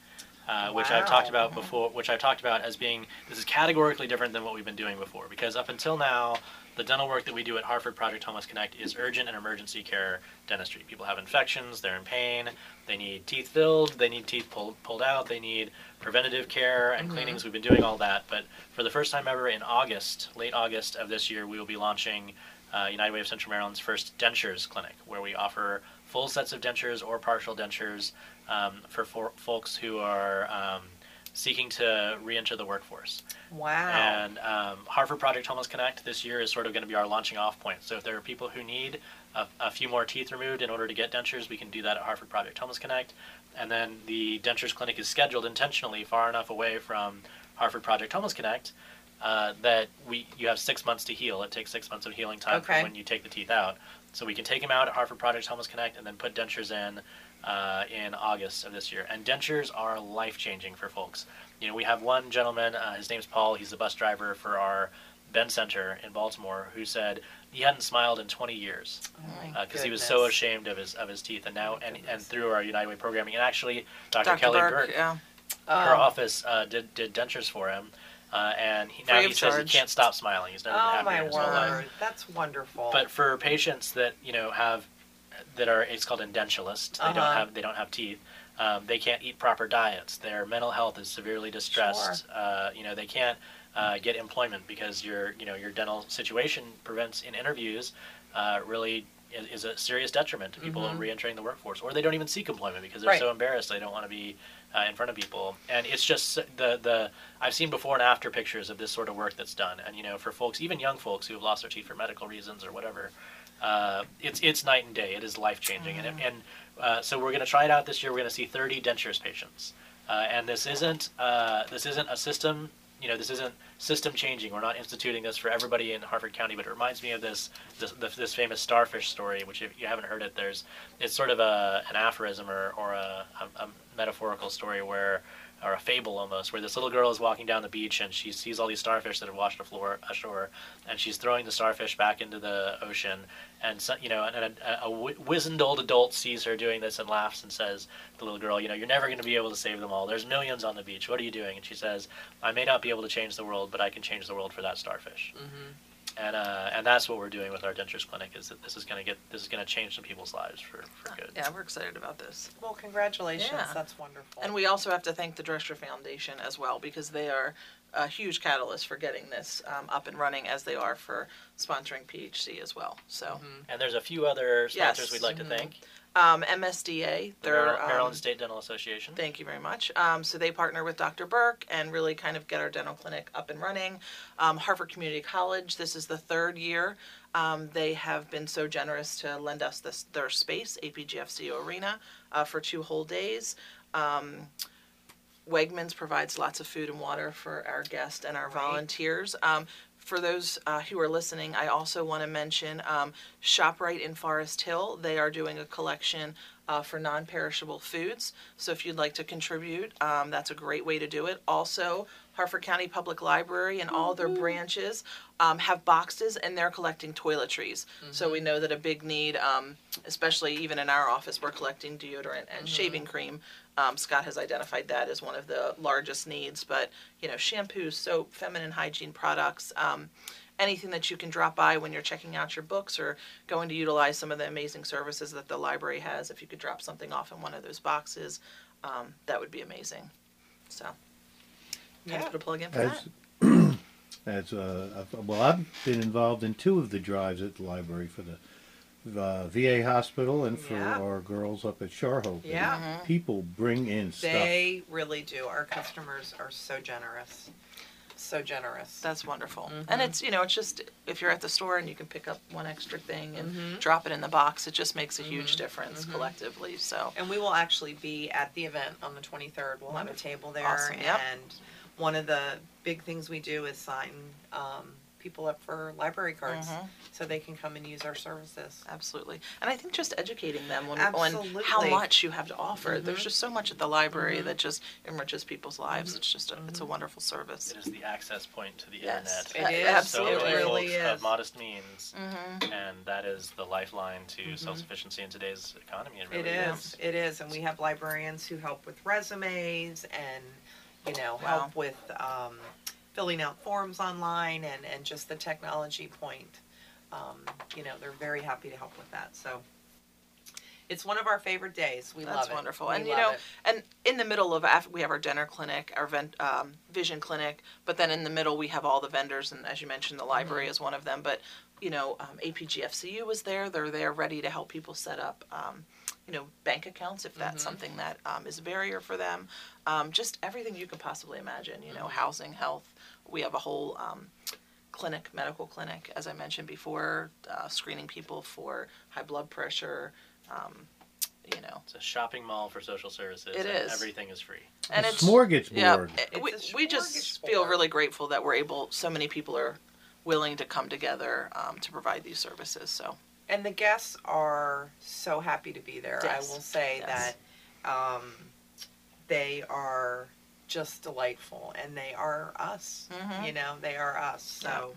Uh, which I've talked about before, which I've talked about as being this is categorically different than what we've been doing before. Because up until now, the dental work that we do at Harford Project Homeless Connect is urgent and emergency care dentistry. People have infections, they're in pain, they need teeth filled, they need teeth pulled pulled out, they need preventative care and cleanings. We've been doing all that, but for the first time ever in August, late August of this year, we will be launching uh, United Way of Central Maryland's first dentures clinic, where we offer full sets of dentures or partial dentures um, for, for folks who are um, seeking to re-enter the workforce. Wow. And um, Harford Project Homeless Connect this year is sort of going to be our launching off point. So if there are people who need a, a few more teeth removed in order to get dentures, we can do that at Harford Project Homeless Connect. And then the dentures clinic is scheduled intentionally far enough away from Harford Project Homeless Connect uh, that we you have six months to heal. It takes six months of healing time Okay. when you take the teeth out. So we can take them out at Harford Project Homeless Connect and then put dentures in uh, in August of this year. And dentures are life changing for folks. You know, we have one gentleman. Uh, his name's Paul. He's the bus driver for our Ben Center in Baltimore, who said he hadn't smiled in 20 years Oh my because he was so ashamed of his of his teeth. And now, my and, and through our United Way programming, and actually, Dr. Dr. Kelly Burke, Burke, yeah. her Um, office uh, did did dentures for him. Uh, and he, now he says he can't stop smiling. He's never been Oh happier my in his whole life. word. That's wonderful. But for patients that you know have that are it's called edentulous, they don't Uh-huh. have they don't have teeth. Um, they can't eat proper diets. Their mental health is severely distressed. Uh, you know they can't uh, get employment because your you know your dental situation prevents in interviews uh, really is, is a serious detriment to people Mhm. reentering the workforce, or they don't even seek employment because they're Right. so embarrassed they don't want to be uh, in front of people. And it's just the the I've seen before and after pictures of this sort of work that's done, and you know for folks, even young folks who have lost their teeth for medical reasons or whatever, uh, it's it's night and day. It is life changing, and and uh, so we're going to try it out this year. We're going to see 30 dentures patients, uh, and this isn't uh, this isn't a system. You know, this isn't system changing. We're not instituting this for everybody in Harford County, but it reminds me of this this, this famous starfish story. Which, if you haven't heard it, there's it's sort of a an aphorism or or a, a, a metaphorical story where or a fable almost, where this little girl is walking down the beach and she sees all these starfish that have washed ashore, ashore and she's throwing the starfish back into the ocean. And so, you know, and a, a wizened old adult sees her doing this and laughs and says, "The little girl, you know, you're never going to be able to save them all. There's millions on the beach. What are you doing?" And she says, "I may not be able to change the world, but I can change the world for that starfish." Mm-hmm. And uh, and that's what we're doing with our dentures clinic. Is that this is going to get this is going to change some people's lives for, for good. Yeah, we're excited about this. well, congratulations. Yeah. That's wonderful. And we also have to thank the Dresher Foundation as well because they are a huge catalyst for getting this um, up and running as they are for sponsoring PHC as well. So And there's a few other sponsors Yes. we'd like to thank. Um, MSDA, The they're Maryland, um, State Dental Association. Thank you very much. Um, so they partner with Dr. Burke and really kind of get our dental clinic up and running. Um, Harford Community College, this is the third year Um, they have been so generous to lend us this their space, APGFCU Arena, uh, for two whole days. Um, Wegmans provides lots of food and water for our guests and our volunteers. Um, for those uh, who are listening, I also want to mention um, ShopRite in Forest Hill. They are doing a collection uh, for non perishable foods. So if you'd like to contribute, um, that's a great way to do it. Also, Harford County Public Library and all their branches um, have boxes and they're collecting toiletries. So we know that a big need, um, especially even in our office, we're collecting deodorant and shaving cream. Um, Scott has identified that as one of the largest needs, but you know, shampoo, soap, feminine hygiene products, um, anything that you can drop by when you're checking out your books or going to utilize some of the amazing services that the library has. If you could drop something off in one of those boxes, um, that would be amazing. So, yeah. Yeah. put a plug in for As, that. as uh, I've- well, I've been involved in two of the drives at the library for the uh, VA hospital and for Yeah. our girls up at Charhope. And Yeah. people bring in stuff. They really do. Our customers are so generous. So generous. That's wonderful. Mm-hmm. And it's, you know, it's just if you're at the store and you can pick up one extra thing and Mm-hmm. drop it in the box, it just makes a huge difference collectively. So, And we will actually be at the event on the 23rd. We'll have a table there. Awesome, yep. And one of the big things we do is sign um, people up for library cards Mm-hmm. so they can come and use our services. absolutely. And I think just educating them on, on how Absolutely. Mm-hmm. much you have to offer. There's just so much at the library that just enriches people's lives. It's just a, it's a wonderful service. It is the access point to the Yes. internet. It Uh, absolutely. So many It really folks is. of modest means, Mm-hmm. and that is the lifeline to self-sufficiency in today's economy. It It really is. It is. And we have librarians who help with resumes and, you know, Wow. help with um, filling out forms online and, and just the technology point. Um, you know, they're very happy to help with that. So it's one of our favorite days. We That's love it. wonderful. We and you know, it. and in the middle of af- we have our dinner clinic, our vent, um, vision clinic, but then in the middle we have all the vendors, and as you mentioned, the Mm-hmm. library is one of them. But you know, um, APGFCU was there; they're there ready to help people set up. Um, you know, bank accounts if that's Mm-hmm. something that um, is a barrier for them. Um, just everything you could possibly imagine. You Mm-hmm. know, housing, health. We have a whole um, clinic, medical clinic, as I mentioned before, uh, screening people for high blood pressure. Um, you know, It's a shopping mall for social services. It and is. Everything is free. and a it's smorgasbord. yeah, it- we, It's a we just smorgasbord. feel really grateful that we're able. So many people are willing to come together um, to provide these services. So And the guests are so happy to be there. Yes. I will say Yes. that um, they are just delightful and they are us. Mhm. You know, they are us. So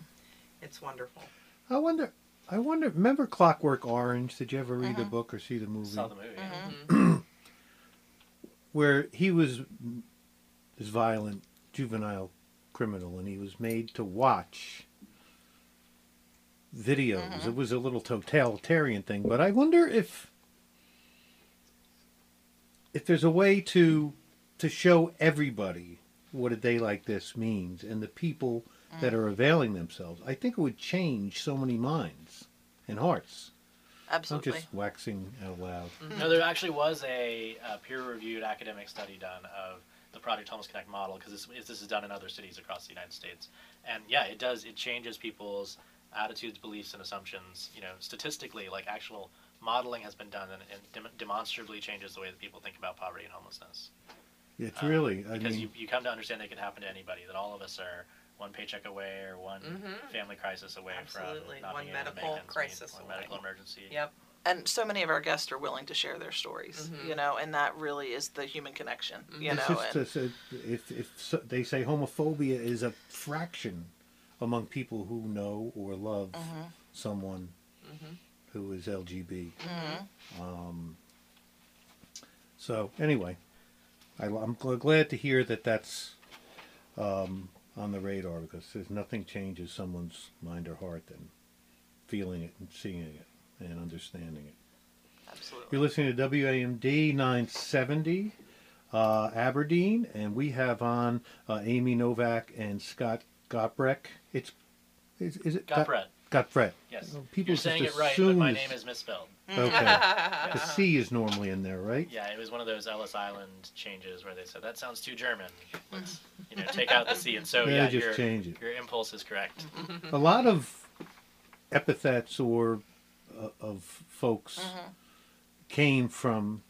it's wonderful. I wonder. I wonder. Remember Clockwork Orange? Did you ever read the Mm-hmm. book or see the movie? Saw the movie. Where he was this violent juvenile criminal, and he was made to watch videos. Mm-hmm. It was a little totalitarian thing, but I wonder if if there's a way to to show everybody what a day like this means and the people that Mm. are availing themselves. I think it would change so many minds and hearts. I'm absolutely, just waxing out loud. No, there actually was a, uh peer-reviewed academic study done of the Project Homeless Connect model because this, this is done in other cities across the United States, and yeah, it does. It changes people's attitudes, beliefs, and assumptions. You know, statistically, like actual modeling has been done and, and dem- demonstrably changes the way that people think about poverty and homelessness. It's Um, really, I because mean, you, you come to understand that it can happen to anybody. That all of us are one paycheck away or one Mhm. family crisis away Absolutely. from not One being able to make medical meet, crisis one away. medical emergency. Yep. and so many of our guests are willing to share their stories. Mhm. You know, and that really is the human connection. You it's know, just and, to say, if if so, they say homophobia is a fraction among people who know or love Mm-hmm. someone who is LGB. Mm-hmm. Um, so anyway, I, I'm gl- glad to hear that that's um, on the radar because there's nothing changes someone's mind or heart than feeling it and seeing it and understanding it. absolutely. You're listening to WAMD 970 uh, Aberdeen, and we have on uh, Amy Novak and Scott Gottbreck. It's is, is it Got Brett. Gottfried. Yes. Well, people You're just saying it right, but assume my it's- name is misspelled. Okay. the C is normally in there, right? Yeah, it was one of those Ellis Island changes where they said that sounds too German. Let's you know take out the C. And so Yeah, yeah, just your change it. your impulse is correct. A lot of epithets or uh, of folks Mm-hmm. came from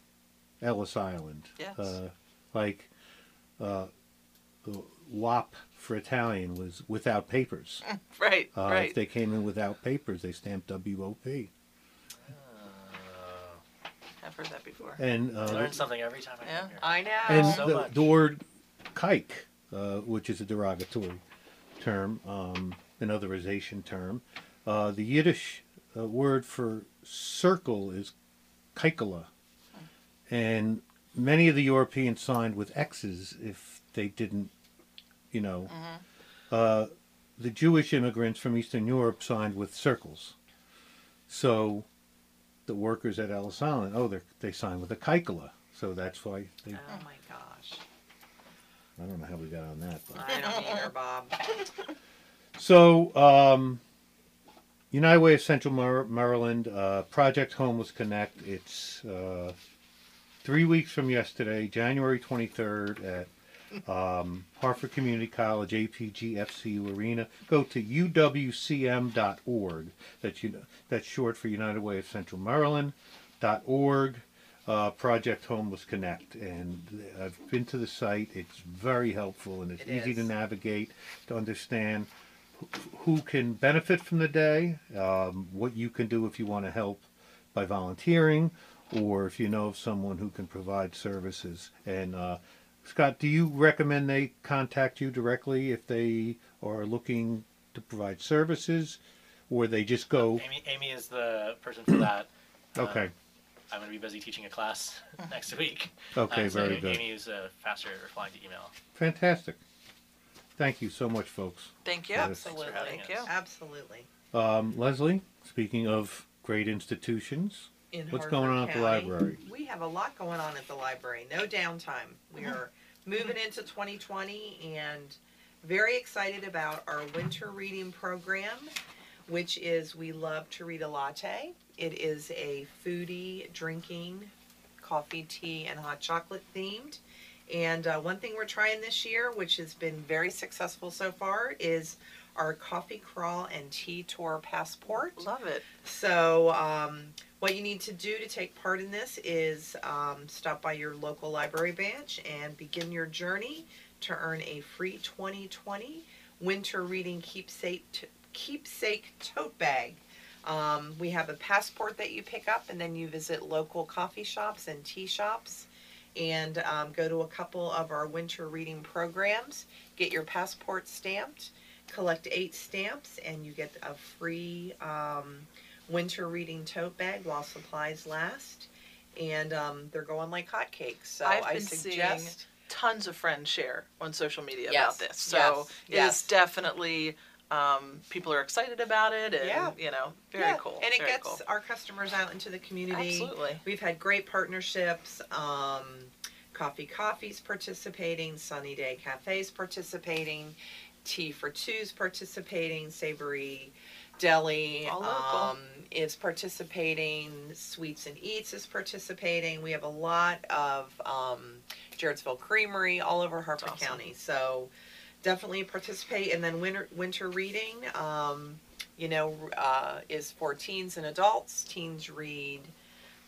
Ellis Island. Yes. Uh, like uh, the WAP for Italian was without papers. Right, Uh, right. If they came in without papers, they stamped WOP. I've heard that before. And uh, Learn something every time I Yeah. come here. I know. and So the, much. the word kike, uh, which is a derogatory term, um, an otherization term, uh, the Yiddish uh, word for circle is kikala. And many of the Europeans signed with X's if they didn't, you know. Uh, the Jewish immigrants from Eastern Europe signed with circles. So the workers at Ellis Island, oh, they they signed with a kikala. So that's why they Oh my gosh. I don't know how we got on that. But. I don't either, Bob. So, um, United Way of Central Mar- Maryland, uh, Project Homeless Connect. It's uh, three weeks from yesterday, January 23rd at um, Harford Community College, APGFCU Arena. Go to uwcm.org. That's, you, know, that's short for United Way of Central Maryland. Dot org. Uh, Project Homeless Connect, and I've been to the site. It's very helpful and it's It easy to is. navigate, to understand who can benefit from the day, um, what you can do if you want to help by volunteering, or if you know of someone who can provide services. And uh, Scott, do you recommend they contact you directly if they are looking to provide services, or they just go? Amy, Amy is the person for that. Okay, Um, I'm going to be busy teaching a class next week. okay, Uh, so very good, Amy is uh, faster at replying to email. fantastic. Thank you so much, folks. Thank you. Yes. Thanks for Absolutely. having Thank us. you. Absolutely. Um, Leslie, speaking of great institutions, In What's Harford going on at the County, library? We have a lot going on at the library. No downtime. We are moving into 2020 and very excited about our winter reading program, which is we love to read a latte. It is a foodie drinking, coffee, tea, and hot chocolate themed. And uh, one thing we're trying this year, which has been very successful so far, is our coffee crawl and tea tour passport. Love it. So, um, what you need to do to take part in this is um, stop by your local library branch and begin your journey to earn a free 2020 winter reading keepsake keepsake tote bag. Um, we have a passport that you pick up, and then you visit local coffee shops and tea shops, and um, go to a couple of our winter reading programs. Get your passport stamped, collect eight stamps, and you get a free. Um, winter reading tote bag while supplies last. And um, they're going like hotcakes. So I've I been suggest. Tons of friends share on social media Yes, about this. So yes, yes. it's definitely um, people are excited about it, and Yeah. you know, very Yeah, cool. And it very gets cool. our customers out into the community. absolutely. We've had great partnerships. Um, Coffee Coffee's participating, Sunny Day Cafe's participating, Tea for Two's participating, Savory Deli All local. um, is participating, Sweets and Eats is participating. We have a lot of um, Jarrettsville Creamery all over Harford awesome. County. So definitely participate. And then winter, winter reading, um, you know, uh, is for teens and adults. Teens read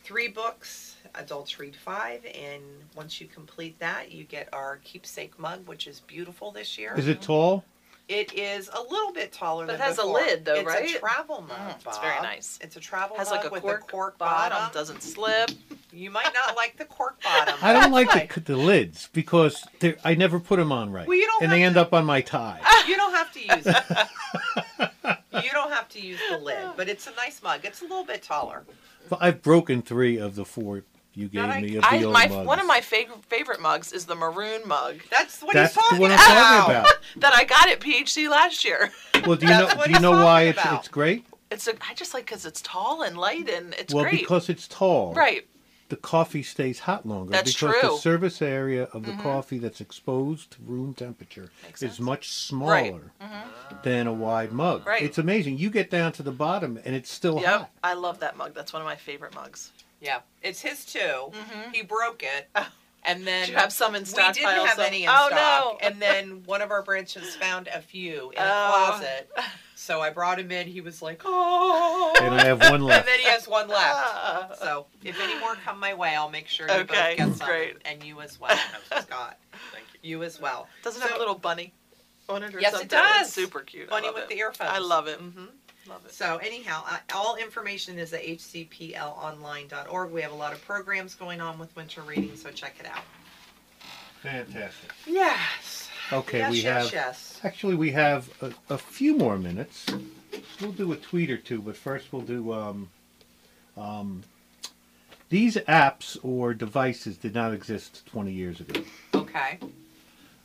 three books, adults read five, and once you complete that, you get our keepsake mug, which is beautiful this year. Is it tall? It is a little bit taller But than it has a lid, though, it's right? It's a travel mug. Mm, it's very nice. It's a travel Has mug like a with cork, a cork bottom, bottom. doesn't slip. You might not like the cork bottom. I don't like fine. the, the lids because I never put them on right, Well, you don't and they have end up on my tie. You don't have to use it. you don't have to use the lid, but it's a nice mug. It's a little bit taller. But I've broken three of the four you gave I- me of the I, old my mugs. one of my favorite favorite mugs is the maroon mug That's what That's he's talking the one I'm about. talking about. that I got at PhD last year. Well, do you know? That's what Do you know why it's it's great? It's a, I just like because it's tall and light and it's well, great. because it's tall. right. The coffee stays hot longer That's because true. the surface area of the mm-hmm. coffee that's exposed to room temperature Makes is sense. much smaller mm-hmm. than a wide mug. Right. It's amazing. You get down to the bottom and it's still Yep. hot. I love that mug. That's one of my favorite mugs. Yeah, it's his too. He broke it, and then Did you have some in we didn't have so- any in oh, stock. No. And then one of our branches found a few in a Oh. closet. So I brought him in. He was like, oh. And I have one left. And then he has one left. Ah. So if any more come my way, I'll make sure you Okay, both get some. great. And you as well, Scott. Thank you. You as well. Doesn't it have a little bunny on it or Yes, it something? does. It's super cute. I Bunny love with it. the earphones. I love it. hmm Love it. So anyhow, I, all information is at hcplonline.org. We have a lot of programs going on with winter reading, so check it out. Fantastic. Yes. Okay, yes, we yes, have. yes. Actually, we have a, a few more minutes. We'll do a tweet or two, but first we'll do. Um, um, these apps or devices did not exist 20 years ago, Okay.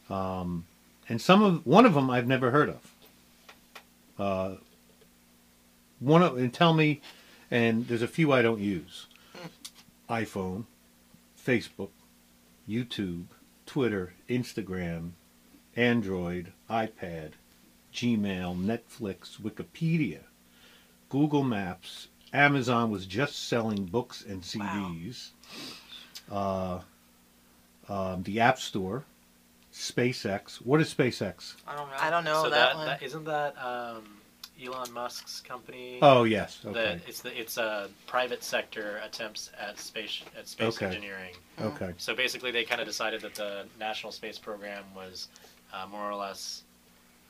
um, and some of one of them I've never heard of. Uh, one of and tell me, and there's a few I don't use. iPhone, Facebook, YouTube, Twitter, Instagram, Android, iPad, Gmail, Netflix, Wikipedia, Google Maps. Amazon was just selling books and CDs. Uh, um, the App Store, SpaceX. What is SpaceX? I don't know. I don't know so that, that, one. that isn't that um, Elon Musk's company. Oh yes. The, Okay. it's the it's a private sector attempts at space at space Okay. engineering. Okay. So basically, they kind of decided that the national space program was uh, more or less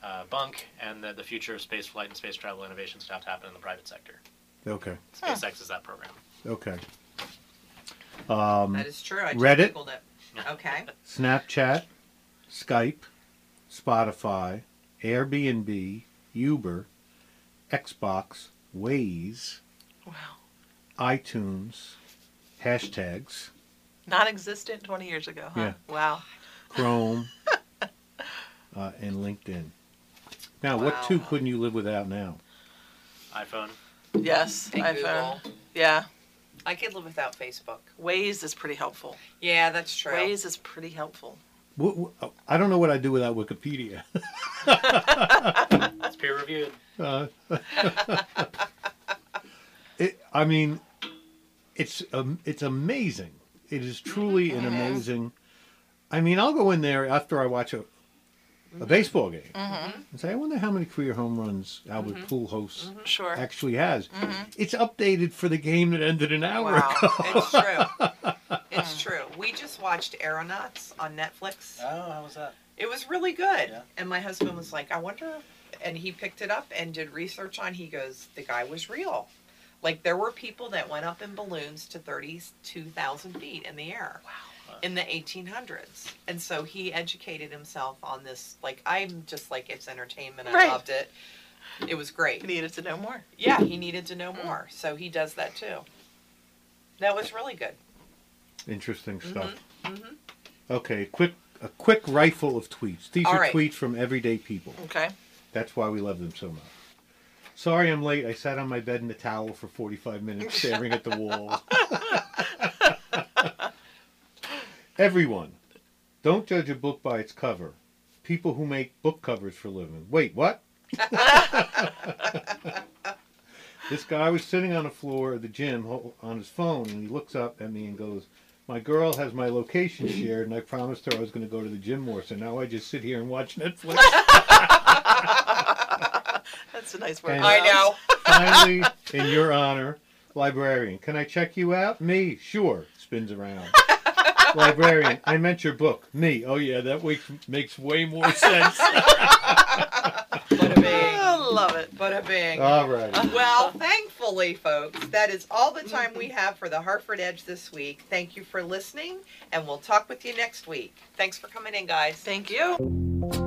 uh, bunk, and that the future of space flight and space travel innovations would have to happen in the private sector. Okay. SpaceX is that program. Okay. Um, That is true. I just Reddit? Googled it. Okay. Snapchat, Skype, Spotify, Airbnb, Uber, Xbox, Waze, wow. iTunes, hashtags, Non-existent 20 years ago. Huh? Yeah. Wow. Chrome, uh, and LinkedIn. Now, what two couldn't you live without now? iPhone. Yes. And iPhone. Google. Yeah. I could live without Facebook. Waze is pretty helpful. Yeah, that's true. Waze is pretty helpful. What, what, I don't know what I'd do without Wikipedia. It's peer reviewed. Uh, it, I mean, it's um, it's amazing. It is truly an amazing. I mean, I'll go in there after I watch a a baseball game and say, I wonder how many career home runs Albert Pujols Sure. actually has. It's updated for the game that ended an hour Wow, ago. it's true. It's true. We just watched Aeronauts on Netflix. Oh, how was that? It was really good. Yeah. And my husband was like, I wonder. And he picked it up and did research on. He goes, the guy was real. Like there were people that went up in balloons to thirty-two thousand feet in the air. Wow. In the 1800s, and so he educated himself on this. Like I'm just like it's entertainment. I Right. loved it. It was great. He needed to know more. Yeah, he needed to know mm. more, so he does that too. That was really good. Interesting stuff. Mhm. Okay, quick a quick rifle of tweets. These All are right. tweets from everyday people. Okay. That's why we love them so much. Sorry I'm late. I sat on my bed in a towel for 45 minutes staring at the wall. Everyone, don't judge a book by its cover. People who make book covers for a living. Wait, what? this guy was sitting on the floor of the gym on his phone and he looks up at me and goes, My girl has my location shared and I promised her I was going to go to the gym more, so now I just sit here and watch Netflix. That's a nice word. And- I know. Finally, in your honor, librarian, can I check you out? Me, sure. Spins around. librarian, I meant your book. Me, oh yeah, that makes makes way more sense. Bada bing. I love it. Bada bing. All right. Well, thankfully, folks, that is all the time we have for the Harford Edge this week. Thank you for listening, and we'll talk with you next week. Thanks for coming in, guys. Thank you.